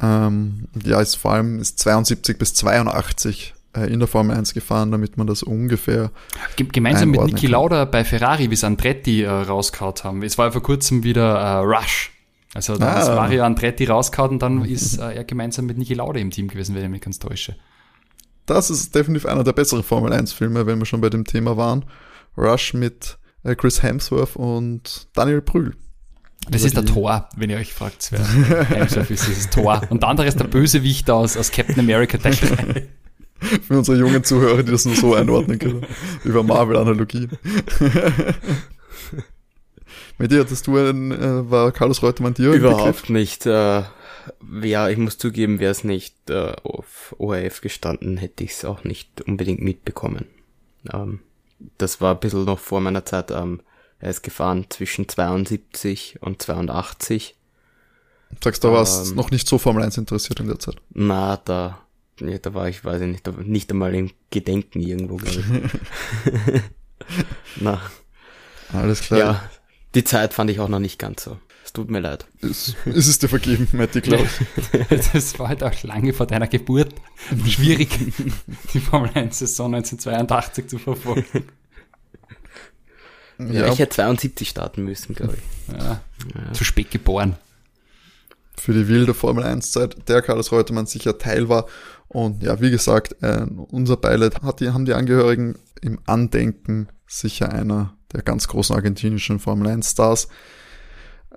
Ähm, ja, ist vor allem ist 72 bis 82 äh, in der Formel 1 gefahren, damit man das ungefähr. Gemeinsam mit Niki Lauda bei Ferrari, wie es Andretti äh, rausgehauen haben. Es war ja vor kurzem wieder äh, Rush. Also da ah. ist Mario Andretti rausgehauen und dann ist äh, er gemeinsam mit Niki Lauda im Team gewesen, wenn ich mich ganz täusche. Das ist definitiv einer der besseren Formel 1 Filme, wenn wir schon bei dem Thema waren. Rush mit äh, Chris Hemsworth und Daniel Brühl. Das ist der Thor, wenn ihr euch fragt, wer Hemsworth ist, das ist Thor. Und der andere ist der Bösewicht aus, aus Captain America Teil 3. Für unsere jungen Zuhörer, die das nur so einordnen können. Über Marvel-Analogien. Mit dir hattest du einen, äh, war Carlos Reutemann dir Überhaupt nicht. Äh, ja, ich muss zugeben, wäre es nicht äh, auf ORF gestanden, hätte ich es auch nicht unbedingt mitbekommen. Ähm, das war ein bisschen noch vor meiner Zeit. Ähm, er ist gefahren zwischen 72 und 82. Sagst du, da warst ähm, noch nicht so Formel 1 interessiert in der Zeit? Na, da ja, da war ich, weiß ich nicht, nicht einmal im Gedenken irgendwo, glaube ich. Na. Alles klar. Ja, die Zeit fand ich auch noch nicht ganz so. Tut mir leid. Es, es ist dir vergeben, Matti, glaube ich. das war halt auch lange vor deiner Geburt schwierig, die Formel 1-Saison 1982 zu verfolgen. Ja, ja, ich hätte 72 starten müssen, glaube ich. Ja, ja. Zu spät geboren. Für die wilde Formel 1-Zeit, der Carlos Reutemann sicher Teil war und ja, wie gesagt, äh, unser Beileid hat die, haben die Angehörigen im Andenken sicher einer der ganz großen argentinischen Formel 1 Stars.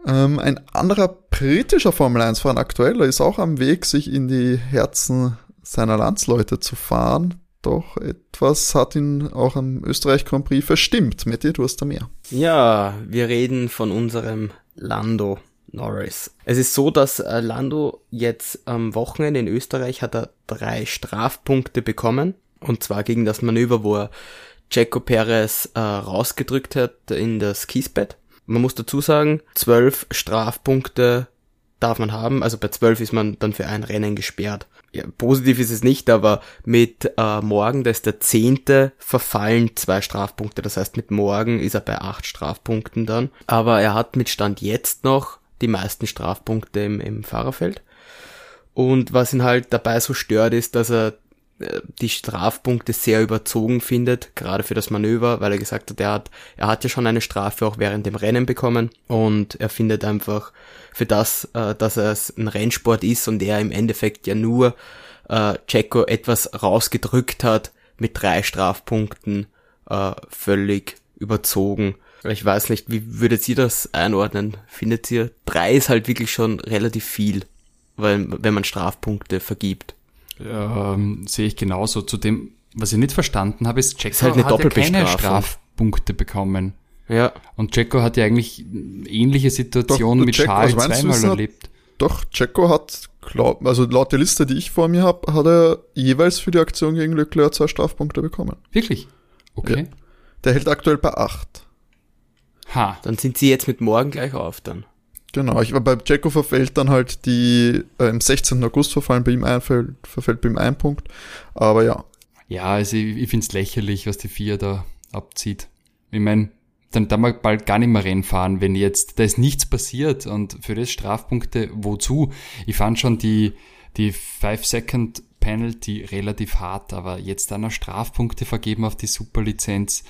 Ähm, ein anderer britischer Formel 1 Fahrer, aktueller, ist auch am Weg, sich in die Herzen seiner Landsleute zu fahren. Doch etwas hat ihn auch am Österreich Grand Prix verstimmt. Matti, du hast da mehr. Ja, wir reden von unserem Lando. Norris. Es ist so, dass äh, Lando jetzt am Wochenende in Österreich hat er drei Strafpunkte bekommen. Und zwar gegen das Manöver, wo er Checo Perez äh, rausgedrückt hat in das Kiesbett. Man muss dazu sagen, zwölf Strafpunkte darf man haben. Also bei zwölf ist man dann für ein Rennen gesperrt. Ja, positiv ist es nicht, aber mit äh, morgen, da ist der zehnte, verfallen zwei Strafpunkte. Das heißt, mit morgen ist er bei acht Strafpunkten dann. Aber er hat mit Stand jetzt noch die meisten Strafpunkte im, im Fahrerfeld. Und was ihn halt dabei so stört, ist, dass er die Strafpunkte sehr überzogen findet, gerade für das Manöver, weil er gesagt hat, er hat, er hat ja schon eine Strafe auch während dem Rennen bekommen und er findet einfach für das, äh, dass es ein Rennsport ist und er im Endeffekt ja nur äh, Checo etwas rausgedrückt hat mit drei Strafpunkten, äh, völlig überzogen ich weiß nicht, wie würdet ihr das einordnen? Findet ihr, drei ist halt wirklich schon relativ viel, weil, wenn man Strafpunkte vergibt. Ähm, sehe ich genauso. Zu dem, was ich nicht verstanden habe, ist, Checo halt eine hat ja keine Strafpunkte bekommen. Ja. Und Checo hat ja eigentlich ähnliche Situationen mit Checo, Charles zweimal erlebt. Doch, Checo hat, glaub, also laut der Liste, die ich vor mir habe, hat er jeweils für die Aktion gegen Leclerc zwei Strafpunkte bekommen. Wirklich? Okay. Ja. Der hält aktuell bei acht. Ha. Dann sind sie jetzt mit morgen gleich auf dann. Genau, ich, bei Jacko verfällt dann halt die, äh, im 16. August verfallen bei ihm ein, verfällt bei ihm ein Punkt. Aber ja. Ja, also ich, ich finde es lächerlich, was die vier da abzieht. Ich meine, dann da mal bald gar nicht mehr Rennen fahren, wenn jetzt, da ist nichts passiert und für das Strafpunkte, wozu? Ich fand schon die, die 5-Second Penalty relativ hart, aber jetzt dann noch Strafpunkte vergeben auf die Superlizenz,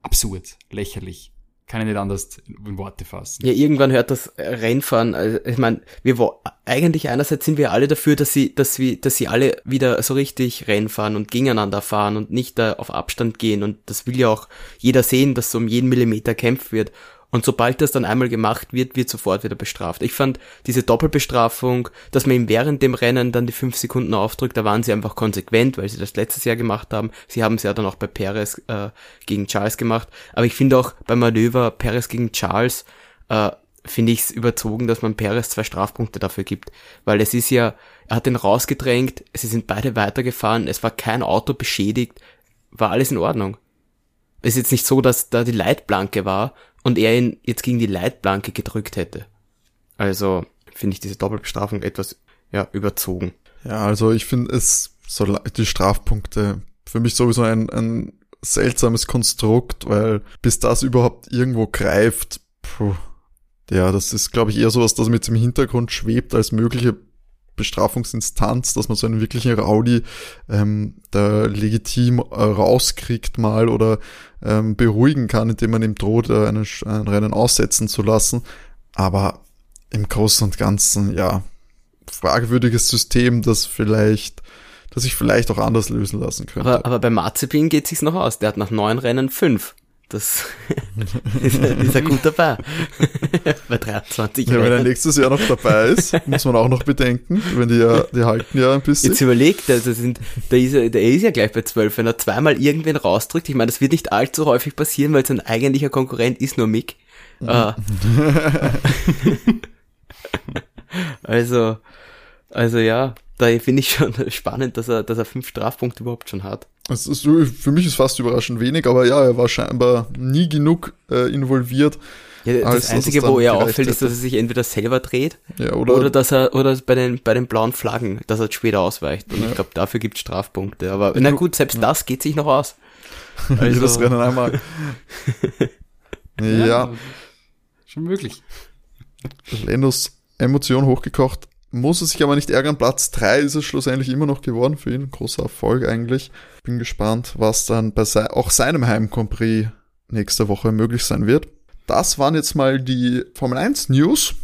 absurd, lächerlich kann ich nicht anders in Worte fassen. Ja, irgendwann hört das Rennfahren, also ich meine, wir eigentlich einerseits sind wir alle dafür, dass sie, dass wir, dass sie alle wieder so richtig Rennfahren und gegeneinander fahren und nicht da auf Abstand gehen und das will ja auch jeder sehen, dass so um jeden Millimeter kämpft wird. Und sobald das dann einmal gemacht wird, wird sofort wieder bestraft. Ich fand diese Doppelbestrafung, dass man ihm während dem Rennen dann die fünf Sekunden aufdrückt, da waren sie einfach konsequent, weil sie das letztes Jahr gemacht haben. Sie haben es ja dann auch bei Perez äh, gegen Charles gemacht. Aber ich finde auch beim Manöver Perez gegen Charles, äh, finde ich es überzogen, dass man Perez zwei Strafpunkte dafür gibt. Weil es ist ja, er hat den rausgedrängt, sie sind beide weitergefahren, es war kein Auto beschädigt, war alles in Ordnung. Es ist jetzt nicht so, dass da die Leitplanke war und er ihn jetzt gegen die Leitplanke gedrückt hätte. Also finde ich diese Doppelbestrafung etwas ja, überzogen. Ja, also ich finde es so die Strafpunkte für mich sowieso ein, ein seltsames Konstrukt, weil bis das überhaupt irgendwo greift, puh, ja, das ist, glaube ich, eher sowas, das mit im Hintergrund schwebt als mögliche Bestrafungsinstanz, dass man so einen wirklichen Rowdy ähm, da legitim äh, rauskriegt mal oder ähm, beruhigen kann, indem man ihm droht, äh, einen, ein Rennen aussetzen zu lassen. Aber im Großen und Ganzen, ja, fragwürdiges System, das vielleicht, das sich vielleicht auch anders lösen lassen könnte. Aber, aber bei Mazepin geht sich's noch aus. Der hat nach neun Rennen fünf. Das ist, ist er gut dabei. Bei 23 ja, Wenn er nächstes Jahr noch dabei ist, muss man auch noch bedenken, wenn die ja, die halten ja ein bisschen. Jetzt überlegt, also sind, da ist er, der ist ja gleich bei 12, wenn er zweimal irgendwen rausdrückt. Ich meine, das wird nicht allzu häufig passieren, weil sein eigentlicher Konkurrent ist nur Mick. Mhm. Also, also ja, da finde ich schon spannend, dass er, dass er fünf Strafpunkte überhaupt schon hat. Es ist, für mich ist fast überraschend wenig, aber ja, er war scheinbar nie genug äh, involviert. Ja, das Einzige, wo er auffällt, ist, dass er sich entweder selber dreht ja, oder, oder dass er oder bei den bei den blauen Flaggen, dass er später ausweicht. Und ja. ich glaube, dafür gibt es Strafpunkte. Aber na gut, selbst das geht sich noch aus. Also. Jedes Rennen einmal. ja. Schon möglich. Lennos Emotion hochgekocht muss er sich aber nicht ärgern. Platz 3 ist es schlussendlich immer noch geworden für ihn. Großer Erfolg eigentlich. Bin gespannt, was dann bei se auch seinem Heimcompris nächste Woche möglich sein wird. Das waren jetzt mal die Formel 1 News.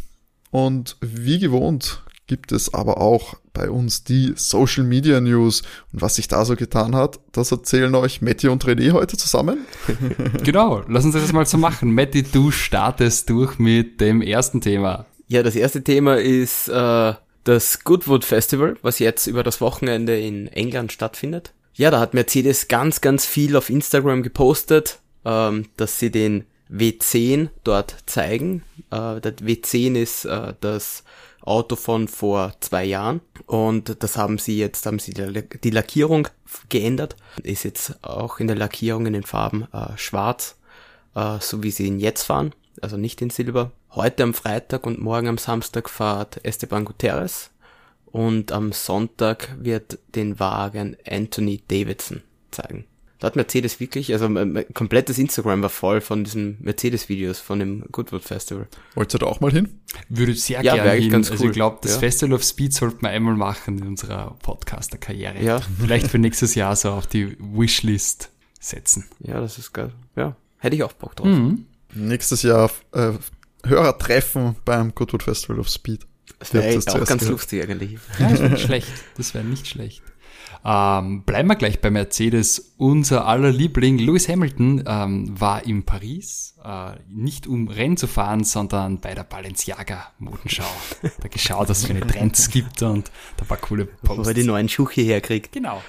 Und wie gewohnt gibt es aber auch bei uns die Social Media News. Und was sich da so getan hat, das erzählen euch Matti und René heute zusammen. genau, lass uns das mal so machen. Matti, du startest durch mit dem ersten Thema. Ja, das erste Thema ist äh, das Goodwood Festival, was jetzt über das Wochenende in England stattfindet. Ja, da hat Mercedes ganz, ganz viel auf Instagram gepostet, ähm, dass sie den W10 dort zeigen. Äh, der W10 ist äh, das Auto von vor zwei Jahren und das haben sie jetzt, haben sie die Lackierung geändert. Ist jetzt auch in der Lackierung in den Farben äh, schwarz, äh, so wie sie ihn jetzt fahren, also nicht in Silber. Heute am Freitag und morgen am Samstag fahrt Esteban Guterres und am Sonntag wird den Wagen Anthony Davidson zeigen. Da hat Mercedes wirklich, also mein komplettes Instagram war voll von diesen Mercedes-Videos von dem Goodwood Festival. Wolltest du da auch mal hin? Würde sehr ja, gerne hin. Ganz cool. Also ich glaube, das ja. Festival of Speed sollten wir einmal machen in unserer Podcaster-Karriere. Ja. Vielleicht für nächstes Jahr so auf die Wishlist setzen. Ja, das ist geil. Ja, hätte ich auch Bock drauf. Mhm. Nächstes Jahr äh, Hörertreffen beim Goodwood Festival of Speed. Das wäre auch ganz gehört. lustig eigentlich. Ja, das wäre nicht schlecht. Das wäre nicht schlecht. Ähm, bleiben wir gleich bei Mercedes. Unser aller Liebling Lewis Hamilton ähm, war in Paris, äh, nicht um Rennen zu fahren, sondern bei der Balenciaga Modenschau. Da geschaut, was es für eine Trends gibt und da paar coole Posts. Wo er die neuen Schuhe herkriegt. Genau.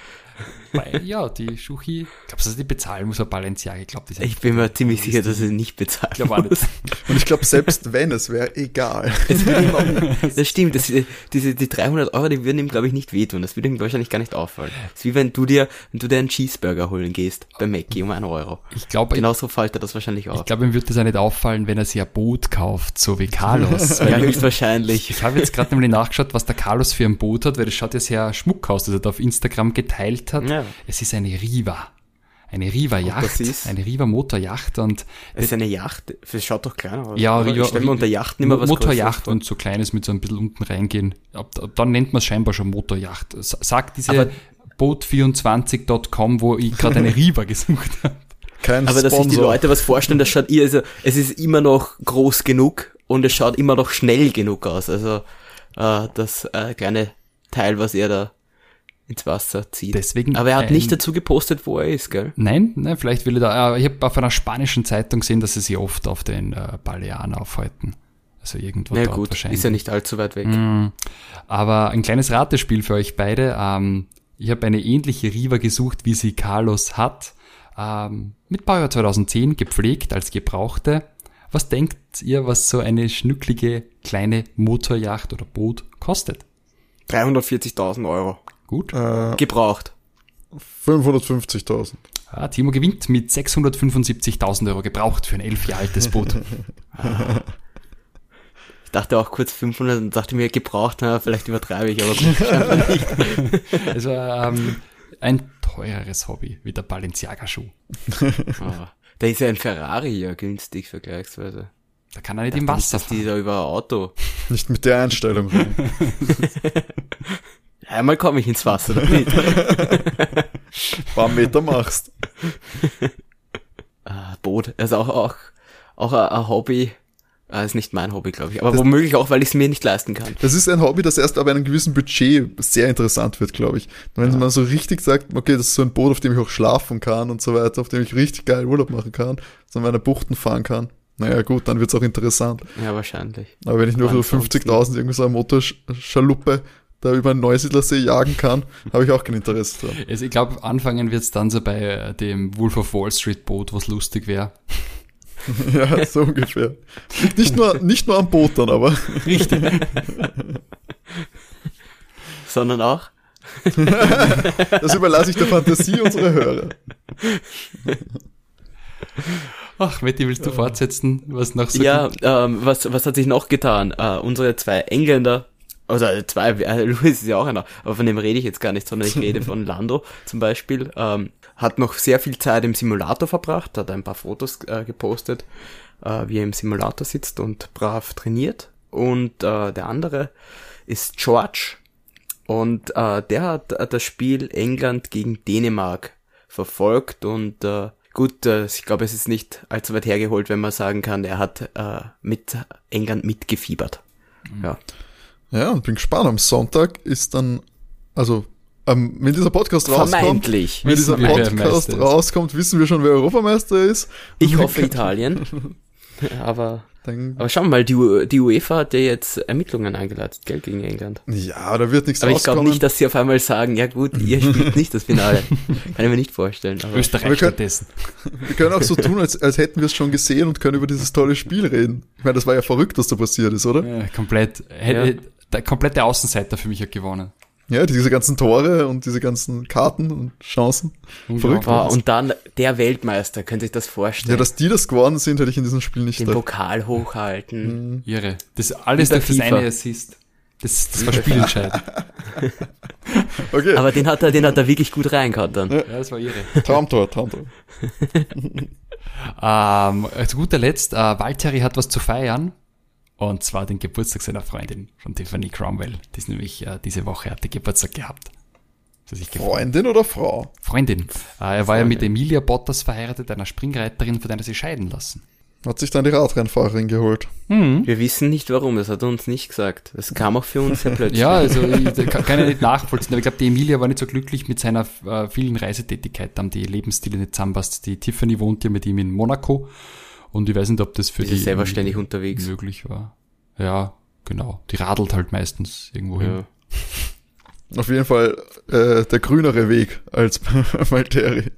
Weil, ja, die Schuchi, glaubst du, dass die bezahlen muss, ein Balenciaga? Ich, glaub, ich bin mir ziemlich sicher, dass sie nicht bezahlen ich muss. Nicht. Und ich glaube, selbst wenn, es wäre egal. Das, das stimmt, das, diese, die 300 Euro, die würden ihm, glaube ich, nicht wehtun. Das würde ihm wahrscheinlich gar nicht auffallen. Das ist wie wenn du dir, wenn du dir einen Cheeseburger holen gehst, bei Mackie um einen Euro. Ich glaube, genauso fällt er das wahrscheinlich auf. Ich glaube, ihm würde das auch nicht auffallen, wenn er sich ein Boot kauft, so wie Carlos. ja, höchstwahrscheinlich. Ich habe jetzt gerade nämlich nachgeschaut, was der Carlos für ein Boot hat, weil das schaut ja sehr schmuck aus, das er da auf Instagram geteilt hat. Ja. Es ist eine Riva. eine Riva das Yacht, ist? eine Riva Motorjacht und Es ist eine Yacht. Das schaut doch kleiner aus. ja, Riva, ich stell mir unter Yachten immer was Motorjacht und so kleines mit so ein bisschen unten reingehen. Ab, ab dann nennt man es scheinbar schon Motorjacht. Sagt diese Aber- Boat24.com, wo ich gerade eine Riva gesucht habe. Kein Aber dass sich die Sponsor. Leute was vorstellen, das schaut, ihr- also, es ist immer noch groß genug und es schaut immer noch schnell genug aus. Also, äh, das äh, kleine Teil, was er da ins Wasser zieht. Deswegen Aber er hat ein- nicht dazu gepostet, wo er ist, gell? Nein, nein, vielleicht will er da. äh, Ich habe auf einer spanischen Zeitung gesehen, dass sie sich oft auf den äh, Balearen aufhalten. Also irgendwo Na dort gut, wahrscheinlich. ist ja nicht allzu weit weg. Mm, Aber ein kleines Ratespiel für euch beide. Ähm, ich habe eine ähnliche Riva gesucht, wie sie Carlos hat. Ähm, mit Baujahr 2010 gepflegt als gebrauchte. Was denkt ihr, was so eine schnücklige kleine Motorjacht oder Boot kostet? 340.000 Euro. Gut. Äh, Gebraucht. 550.000. Ah, Timo gewinnt mit 675.000 Euro gebraucht für ein elf Jahre altes Boot. Ich dachte auch kurz 500 und dachte mir, gebraucht, na, vielleicht übertreibe ich, aber gut, nicht. Also ähm, ein teureres Hobby, wie der Balenciaga-Schuh. Aber da ist ja ein Ferrari ja günstig vergleichsweise. Da kann er nicht im Wasser Dass die fahren. da über ein Auto. Nicht mit der Einstellung. Einmal komme ich ins Wasser damit. Ein paar Meter machst. Ah, Boot. Also auch, auch, auch ein, Hobby. Ah, ist nicht mein Hobby, glaube ich. Aber womöglich auch, weil ich es mir nicht leisten kann. Das ist ein Hobby, das erst ab einem gewissen Budget sehr interessant wird, glaube ich. Wenn man so richtig sagt, okay, das ist so ein Boot, auf dem ich auch schlafen kann und so weiter, auf dem ich richtig geil Urlaub machen kann, so meine Buchten fahren kann. Naja, gut, dann wird's auch interessant. Ja, wahrscheinlich. Aber wenn ich nur für Ansonsten- 50.000 irgendwie so eine Motorschaluppe da über einen Neusiedlersee jagen kann, habe ich auch kein Interesse dran. Also ich glaube, anfangen wird's dann so bei äh, dem Wolf of Wall Street Boot, was lustig wäre. ja, so ungefähr. Nicht nur, nicht nur am Boot dann, aber Richtig. Sondern auch. das überlasse ich der Fantasie unserer Hörer. Ach, Matti, willst du fortsetzen, was noch so ja, ähm, was, was hat sich noch getan? Äh, unsere zwei Engländer, also zwei, äh, Louis ist ja auch einer, aber von dem rede ich jetzt gar nicht, sondern ich rede von Lando zum Beispiel, ähm, hat noch sehr viel Zeit im Simulator verbracht, hat ein paar Fotos äh, gepostet, äh, wie er im Simulator sitzt und brav trainiert. Und äh, der andere ist George und äh, der hat äh, das Spiel England gegen Dänemark verfolgt und äh, gut, äh, ich glaube, es ist nicht allzu weit hergeholt, wenn man sagen kann, er hat äh, mit England mitgefiebert. Ja. Ja, und bin gespannt. Am Sonntag ist dann, also, ähm, wenn dieser Podcast rauskommt, wenn dieser Wissen wir, wer Podcast rauskommt, wissen wir schon, wer Europameister ist. Ich hoffe Italien. Aber, Dann, aber schauen wir mal, die, die UEFA hat ja jetzt Ermittlungen eingeleitet, gell, gegen England. ja, da wird nichts Aber ich glaube nicht, dass sie auf einmal sagen, ja gut, ihr spielt nicht das Finale. Kann ich mir nicht vorstellen. Aber Österreich Wir können- stattdessen. Wir können auch so tun, als, als hätten wir es schon gesehen und können über dieses tolle Spiel reden. Ich meine, das war ja verrückt, was da passiert ist, oder? Ja, komplett. Hätte, Der komplette Außenseiter für mich hat gewonnen. Ja, diese ganzen Tore und diese ganzen Karten und Chancen. Verrückt. Boah, und dann der Weltmeister, könnt ihr euch das Ja, vorstellen? dass die das geworden sind, hätte ich in diesem Spiel nicht Den gedacht. Pokal hochhalten. Irre. Das alles durch das eine Assist. Das, das war spielentscheidend. Okay, Aber den hat er, den hat er wirklich gut reingehauen dann. ja, das war irre. Traumtor, Traumtor. Ähm, zu guter Letzt, äh, Valtteri hat was zu feiern. Und zwar den Geburtstag seiner Freundin von Tiffany Cromwell. Die ist nämlich äh, diese Woche hat die Geburtstag gehabt. Freundin oder Frau? Freundin. Äh, er war ja mit Emilia Bottas verheiratet, einer Springreiterin, von der er sich scheiden lassen. Hat sich dann die Radrennfahrerin geholt. Wir wissen nicht warum, das hat er uns nicht gesagt. Das kam auch für uns sehr plötzlich. Ja, also ich, kann ich nicht nachvollziehen. Aber ich glaube, die Emilia war nicht so glücklich mit seiner äh, vielen Reisetätigkeit, da haben die Lebensstile nicht zusammenpasst. Die Tiffany wohnt ja mit ihm in Monaco und ich weiß nicht, ob das für Die selber ständig unterwegs. möglich war. Ja, genau. Die radelt halt meistens irgendwo hin. Ja. Auf jeden Fall äh, der grünere Weg als Malteri.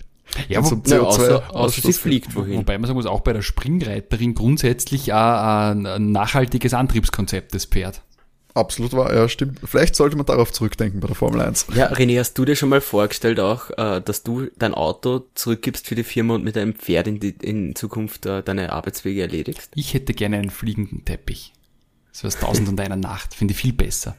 Ja, wo, zum Ja, CO2 außer, außer sie fliegt wohin. wobei man sagen muss, auch bei der Springreiterin grundsätzlich auch ein, ein nachhaltiges Antriebskonzept des Pferd. Absolut wahr, ja, stimmt. Vielleicht sollte man darauf zurückdenken bei der Formel 1. Ja, René, hast du dir schon mal vorgestellt auch, äh, dass du dein Auto zurückgibst für die Firma und mit deinem Pferd in, die, in Zukunft äh, deine Arbeitswege erledigst? Ich hätte gerne einen fliegenden Teppich. So was Tausend und einer Nacht. Finde ich viel besser.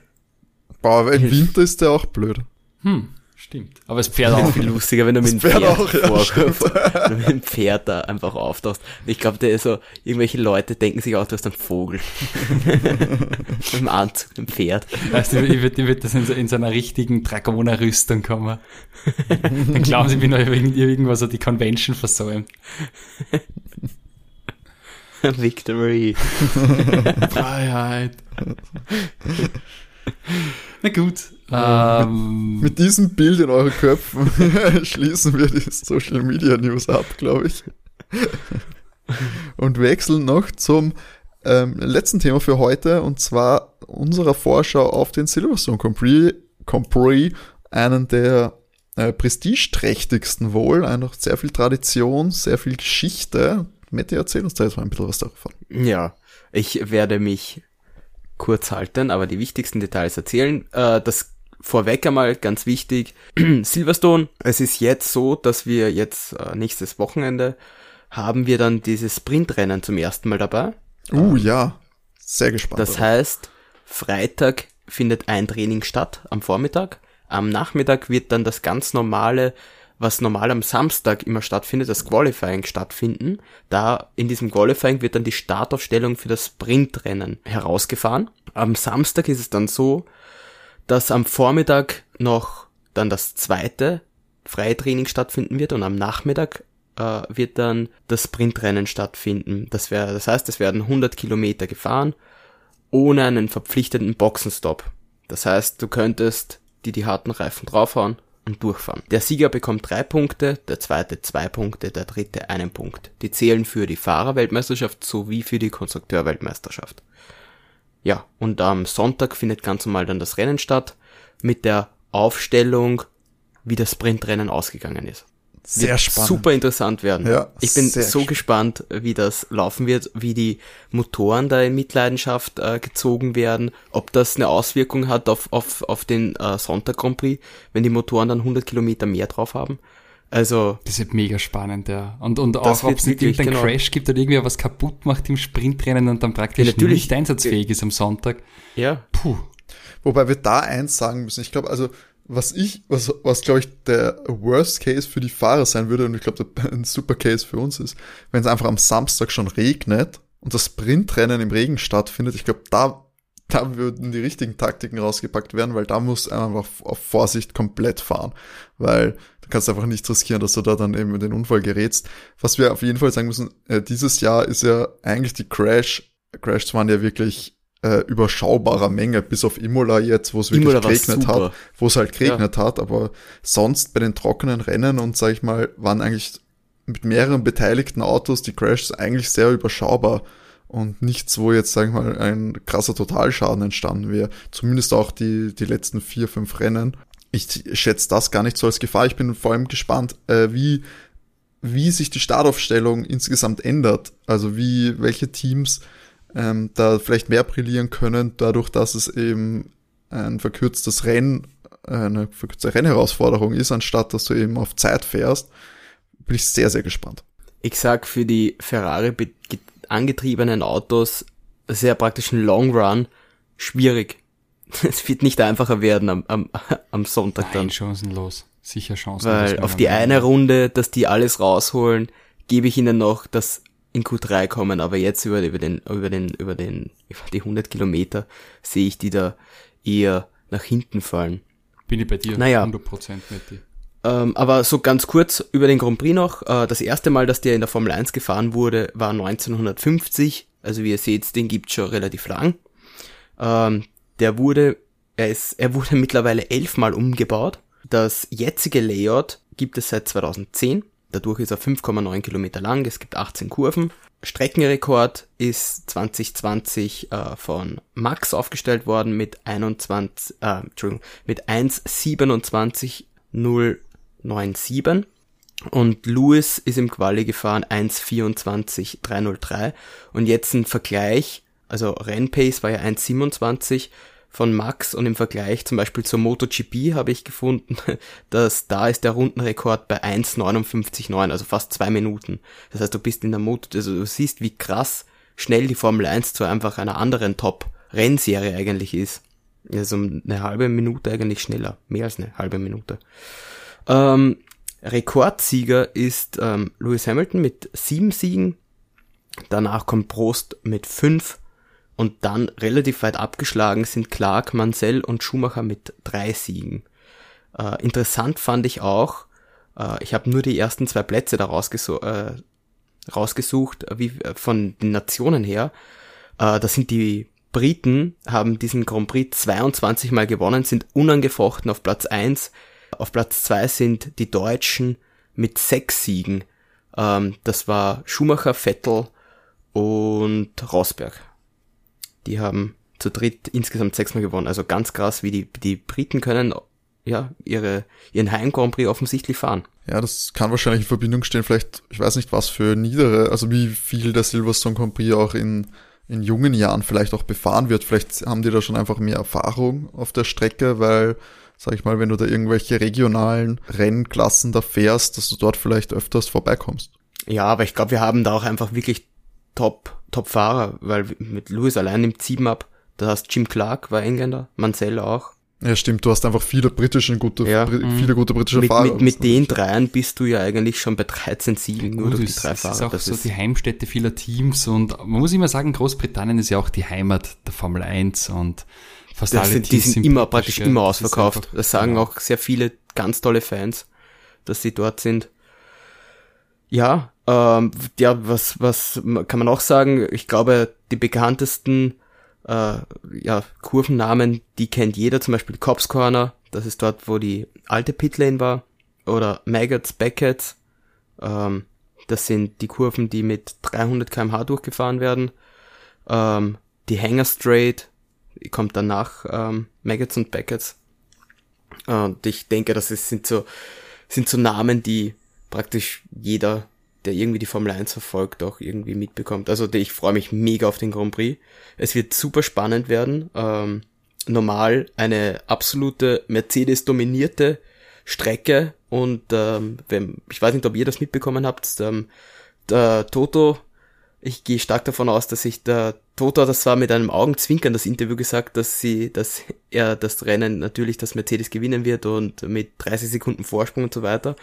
Boah, aber im Winter ist der auch blöd. Hm. Stimmt. Aber das Pferd auch. Viel lustiger, wenn du mit dem Pferd, Pferd auch, ja, vorkommst. wenn du mit dem Pferd da einfach auftauchst. Ich glaube, der ist so, irgendwelche Leute denken sich auch, du hast einen Vogel. Mit dem Anzug, mit dem Pferd. Weißt du, ich würde würd das in, so, in so einer richtigen Dragoner-Rüstung kommen. Dann glauben sie, ich bin noch irgend- irgendwas so die Convention versäumt. Victory. Freiheit. Na gut. Ähm, Mit diesem Bild in euren Köpfen schließen wir die Social Media News ab, glaube ich. Und wechseln noch zum ähm, letzten Thema für heute und zwar unserer Vorschau auf den Silverstone Grand Prix einen der äh, prestigeträchtigsten wohl, einfach sehr viel Tradition, sehr viel Geschichte. Mette, erzähl uns da jetzt mal ein bisschen was davon. Ja, ich werde mich kurz halten, aber die wichtigsten Details erzählen. Äh, das vorweg einmal ganz wichtig. Silverstone, es ist jetzt so, dass wir jetzt äh, nächstes Wochenende haben wir dann dieses Sprintrennen zum ersten Mal dabei. Uh, ja, sehr gespannt. Das heißt, Freitag findet ein Training statt am Vormittag. Am Nachmittag wird dann das ganz normale, was normal am Samstag immer stattfindet, das Qualifying stattfinden. Da in diesem Qualifying wird dann die Startaufstellung für das Sprintrennen herausgefahren. Am Samstag ist es dann so, dass am Vormittag noch dann das zweite freie Training stattfinden wird und am Nachmittag äh, wird dann das Sprintrennen stattfinden. Das, wär, das heißt, es werden 100 Kilometer gefahren ohne einen verpflichteten Boxenstopp. Das heißt, du könntest die die harten Reifen draufhauen und durchfahren. Der Sieger bekommt drei Punkte, der zweite zwei Punkte, der dritte einen Punkt. Die zählen für die Fahrerweltmeisterschaft sowie für die Konstrukteurweltmeisterschaft. Ja, und am Sonntag findet ganz normal dann das Rennen statt mit der Aufstellung, wie das Sprintrennen ausgegangen ist. sehr wird spannend. super interessant werden. Ja, ich bin so gespannt, wie das laufen wird, wie die Motoren da in Mitleidenschaft äh, gezogen werden, ob das eine Auswirkung hat auf, auf, auf den äh, Sonntag Grand Prix, wenn die Motoren dann 100 Kilometer mehr drauf haben. Also, das wird mega spannend, ja. Und, und auch, ob es nicht irgendeinen genau. Crash gibt oder irgendwer was kaputt macht im Sprintrennen und dann praktisch Ja, natürlich. nicht einsatzfähig ist am Sonntag. ja, Puh. Wobei wir da eins sagen müssen. Ich glaube, also, was ich, was, was glaube ich der Worst Case für die Fahrer sein würde, und ich glaube, ein super Case für uns ist, wenn es einfach am Samstag schon regnet und das Sprintrennen im Regen stattfindet. Ich glaube, da, da würden die richtigen Taktiken rausgepackt werden, weil da muss einfach auf, auf Vorsicht komplett fahren. Weil du kannst einfach nicht riskieren, dass du da dann eben in den Unfall gerätst. Was wir auf jeden Fall sagen müssen, äh, dieses Jahr ist ja eigentlich die Crash, Crashs waren ja wirklich äh, überschaubarer Menge, bis auf Imola jetzt, wo es wirklich geregnet hat, wo es halt geregnet hat, aber sonst bei den trockenen Rennen und sag ich mal, waren eigentlich mit mehreren beteiligten Autos die Crashs eigentlich sehr überschaubar und nichts, wo jetzt, sag ich mal, ein krasser Totalschaden entstanden wäre. Zumindest auch die, die letzten vier, fünf Rennen. Ich schätze das gar nicht so als Gefahr. Ich bin vor allem gespannt, äh, wie, wie sich die Startaufstellung insgesamt ändert. Also wie, welche Teams ähm, da vielleicht mehr brillieren können, dadurch, dass es eben ein verkürztes Rennen, eine verkürzte Rennherausforderung ist, anstatt dass du eben auf Zeit fährst, bin ich sehr, sehr gespannt. ich sag für die Ferrari be- ge- angetriebenen Autos sehr praktisch ein Long Run schwierig. Es wird nicht einfacher werden am, am, am Sonntag dann. Nein, chancenlos. Sicher chancenlos. Weil auf die eine Runde, dass die alles rausholen, gebe ich ihnen noch, dass in Q3 kommen, aber jetzt über, über den, über den, über den, über die 100 Kilometer sehe ich die da eher nach hinten fallen. Bin ich bei dir. Naja. 100% mit dir. Ähm, aber so ganz kurz über den Grand Prix noch. Äh, das erste Mal, dass der in der Formel 1 gefahren wurde, war 1950. Also wie ihr seht, den gibt's schon relativ lang. Ähm, der wurde, er ist, er wurde mittlerweile elfmal umgebaut. Das jetzige Layout gibt es seit 2010. Dadurch ist er 5,9 Kilometer lang. Es gibt 18 Kurven. Streckenrekord ist 2020 äh, von Max aufgestellt worden mit 21, äh, Entschuldigung, mit 1,27,097 und Lewis ist im Quali gefahren 1,24,303 und jetzt ein Vergleich, also Rennpace war ja 1,27 von Max und im Vergleich zum Beispiel zur MotoGP habe ich gefunden, dass da ist der Rundenrekord bei 1,59,9, also fast zwei Minuten. Das heißt, du bist in der Moto, also du siehst, wie krass schnell die Formel 1 zu einfach einer anderen Top-Rennserie eigentlich ist. Also eine halbe Minute eigentlich schneller. Mehr als eine halbe Minute. Ähm, Rekordsieger ist ähm, Lewis Hamilton mit sieben Siegen. Danach kommt Prost mit fünf. Und dann relativ weit abgeschlagen sind Clark, Mansell und Schumacher mit drei Siegen. Äh, interessant fand ich auch, äh, ich habe nur die ersten zwei Plätze da äh, rausgesucht, wie äh, von den Nationen her. Äh, das sind die Briten, haben diesen Grand Prix 22 Mal gewonnen, sind unangefochten auf Platz 1. Auf Platz 2 sind die Deutschen mit sechs Siegen. Ähm, das war Schumacher, Vettel und Rosberg. Die haben zu dritt insgesamt sechsmal gewonnen. Also ganz krass, wie die, die Briten können ja ihre, ihren Heim Grand Prix offensichtlich fahren. Ja, das kann wahrscheinlich in Verbindung stehen, vielleicht, ich weiß nicht, was für niedere, also wie viel der Silverstone Grand Prix auch in, in jungen Jahren vielleicht auch befahren wird. Vielleicht haben die da schon einfach mehr Erfahrung auf der Strecke, weil, sag ich mal, wenn du da irgendwelche regionalen Rennklassen da fährst, dass du dort vielleicht öfters vorbeikommst. Ja, aber ich glaube, wir haben da auch einfach wirklich Top, Top-Fahrer, weil mit Lewis allein nimmt sieben ab. Da hast Jim Clark, war Engländer, Mansell auch. Ja, stimmt, du hast einfach viele britische, gute, Ja. Br viele gute britische Mit, Fahrer. mit, mit den dreien bist du ja eigentlich schon bei 13 Siegen, nur Gut, durch die drei es Fahrer. ist auch Das so ist, die Heimstätte vieler Teams und man muss immer sagen, Großbritannien ist ja auch die Heimat der Formel 1 und fast das alle sind, die Teams sind immer, praktisch ja. immer Das ausverkauft. einfach- Das sagen genau. auch sehr viele ganz tolle Fans, dass sie dort sind. Ja, ähm, ja, was, was kann man auch sagen? Ich glaube, die bekanntesten äh, ja, Kurvennamen, die kennt jeder, zum Beispiel Cops Corner, das ist dort, wo die alte Pitlane war, oder Maggots, Beckett, ähm, das sind die Kurven, die mit 300 kmh durchgefahren werden. Ähm, die Hanger Straight kommt danach ähm, Maggots und Beckets. Und ich denke, das ist, sind so sind so Namen, die praktisch jeder, der irgendwie die Formel 1 verfolgt, auch irgendwie mitbekommt. Also ich freue mich mega auf den Grand Prix. Es wird super spannend werden. Ähm, normal eine absolute Mercedes-dominierte Strecke und ähm, wenn, ich weiß nicht, ob ihr das mitbekommen habt, ähm, der Toto, ich gehe stark davon aus, dass sich der Toto, das war mit einem Augenzwinkern das Interview gesagt, dass sie, dass er das Rennen natürlich, dass Mercedes gewinnen wird und mit 30 Sekunden Vorsprung und so weiter.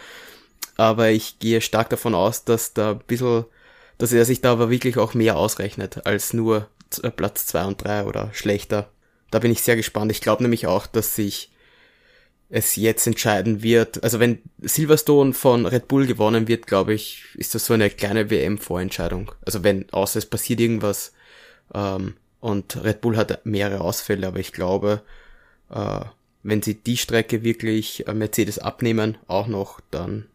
Aber ich gehe stark davon aus, dass da ein bisschen, dass er sich da aber wirklich auch mehr ausrechnet als nur äh, Platz zwei und drei oder schlechter. Da bin ich sehr gespannt. Ich glaube nämlich auch, dass sich es jetzt entscheiden wird. Also wenn Silverstone von Red Bull gewonnen wird, glaube ich, ist das so eine kleine WM-Vorentscheidung. Also wenn, außer es passiert irgendwas, ähm, und Red Bull hat mehrere Ausfälle, aber ich glaube, äh, wenn sie die Strecke wirklich äh, Mercedes abnehmen, auch noch, dann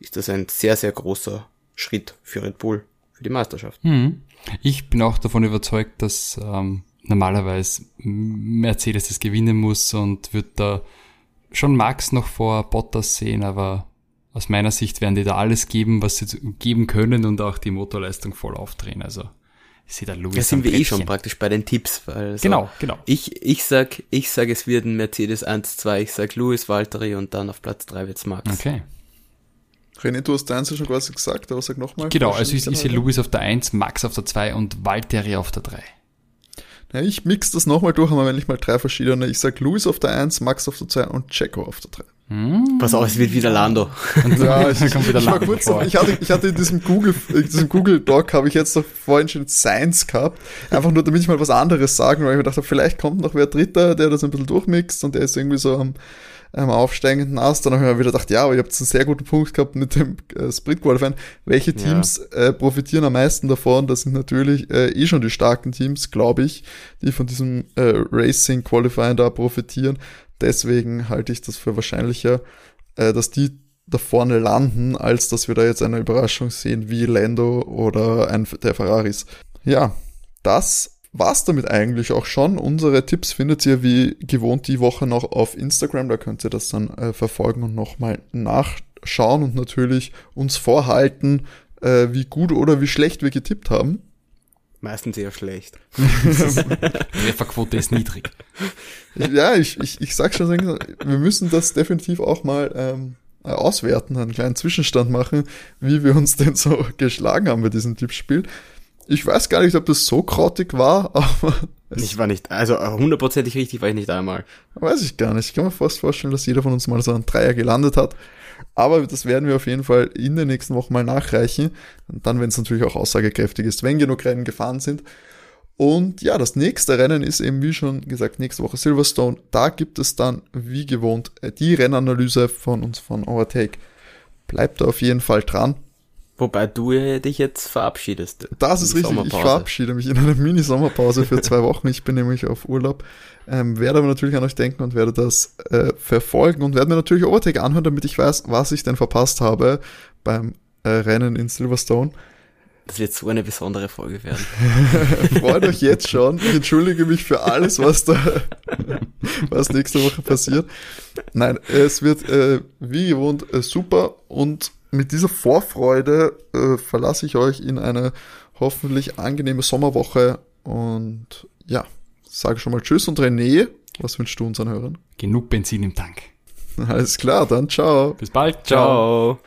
ist das ein sehr, sehr großer Schritt für Red Bull, für die Meisterschaft. Mhm. Ich bin auch davon überzeugt, dass ähm, normalerweise Mercedes das gewinnen muss und wird da schon Max noch vor Bottas sehen, aber aus meiner Sicht werden die da alles geben, was sie geben können und auch die Motorleistung voll aufdrehen. Also ich sehe da Louis Da sind wir eh schon praktisch bei den Tipps. weil so Genau, genau. Ich, ich sag, ich sag, es wird ein Mercedes 1, 2, ich sag Lewis, Valtteri und dann auf Platz 3 wird's Max. Okay. René, du hast deins ja schon quasi gesagt, aber sag nochmal. Genau, also ich, ich sehe Louis auf der 1, Max auf der 2 und Valtteri auf der 3. Ja, ich mix das nochmal durch, aber wenn ich mal drei verschiedene. Ich sag Luis auf der 1, Max auf der 2 und Checo auf der 3. Pass auf, es wird wieder Lando. Ja, ich, kommt wieder ich Lando kurz, ich hatte, ich hatte in diesem Google, in diesem Google Doc habe ich jetzt noch vorhin schon Science gehabt. Einfach nur, damit ich mal was anderes sagen, weil ich mir dachte, vielleicht kommt noch wer Dritter, der das ein bisschen durchmixt und der ist irgendwie so am, am aufsteigenden Ast. Dann habe ich mir wieder gedacht, ja, aber ihr habt einen sehr guten Punkt gehabt mit dem äh, Split Qualifying. Welche Ja. Teams äh, profitieren am meisten davon? Das sind natürlich äh, eh schon die starken Teams, glaube ich, die von diesem äh, Racing Qualifying da profitieren. Deswegen halte ich das für wahrscheinlicher, äh, dass die da vorne landen, als dass wir da jetzt eine Überraschung sehen wie Lando oder ein der Ferraris. Ja, das war's damit eigentlich auch schon. Unsere Tipps findet ihr wie gewohnt die Woche noch auf Instagram. Da könnt ihr das dann äh, verfolgen und nochmal nachschauen und natürlich uns vorhalten, äh, wie gut oder wie schlecht wir getippt haben. Meistens eher schlecht. Trefferquote ist niedrig. ja, ich, ich, ich sag schon, wir müssen das definitiv auch mal ähm, auswerten, einen kleinen Zwischenstand machen, wie wir uns denn so geschlagen haben bei diesem Tippspiel. Ich weiß gar nicht, ob das so krautig war, aber Ich war nicht, also hundertprozentig richtig war ich nicht einmal. Weiß ich gar nicht. Ich kann mir fast vorstellen, dass jeder von uns mal so einen Dreier gelandet hat. Aber das werden wir auf jeden Fall in den nächsten Wochen mal nachreichen. Und dann, wenn es natürlich auch aussagekräftig ist, wenn genug Rennen gefahren sind. Und ja, das nächste Rennen ist eben, wie schon gesagt, nächste Woche Silverstone. Da gibt es dann, wie gewohnt, die Rennanalyse von uns von Overtake. Bleibt da auf jeden Fall dran. Wobei du dich jetzt verabschiedest. Das ist richtig. Ich verabschiede mich in einer Mini-Sommerpause für zwei Wochen. Ich bin nämlich auf Urlaub. Ähm, werde aber natürlich an euch denken und werde das äh, verfolgen und werde mir natürlich Overtake anhören, damit ich weiß, was ich denn verpasst habe beim äh, Rennen in Silverstone. Das wird so eine besondere Folge werden. Freut euch jetzt schon. Ich entschuldige mich für alles, was da, was nächste Woche passiert. Nein, es wird äh, wie gewohnt äh, super und mit dieser Vorfreude äh, verlasse ich euch in eine hoffentlich angenehme Sommerwoche und ja, sage schon mal Tschüss und René, was wünschst du unseren Hörern? Genug Benzin im Tank. Alles klar, dann ciao. Bis bald. Ciao.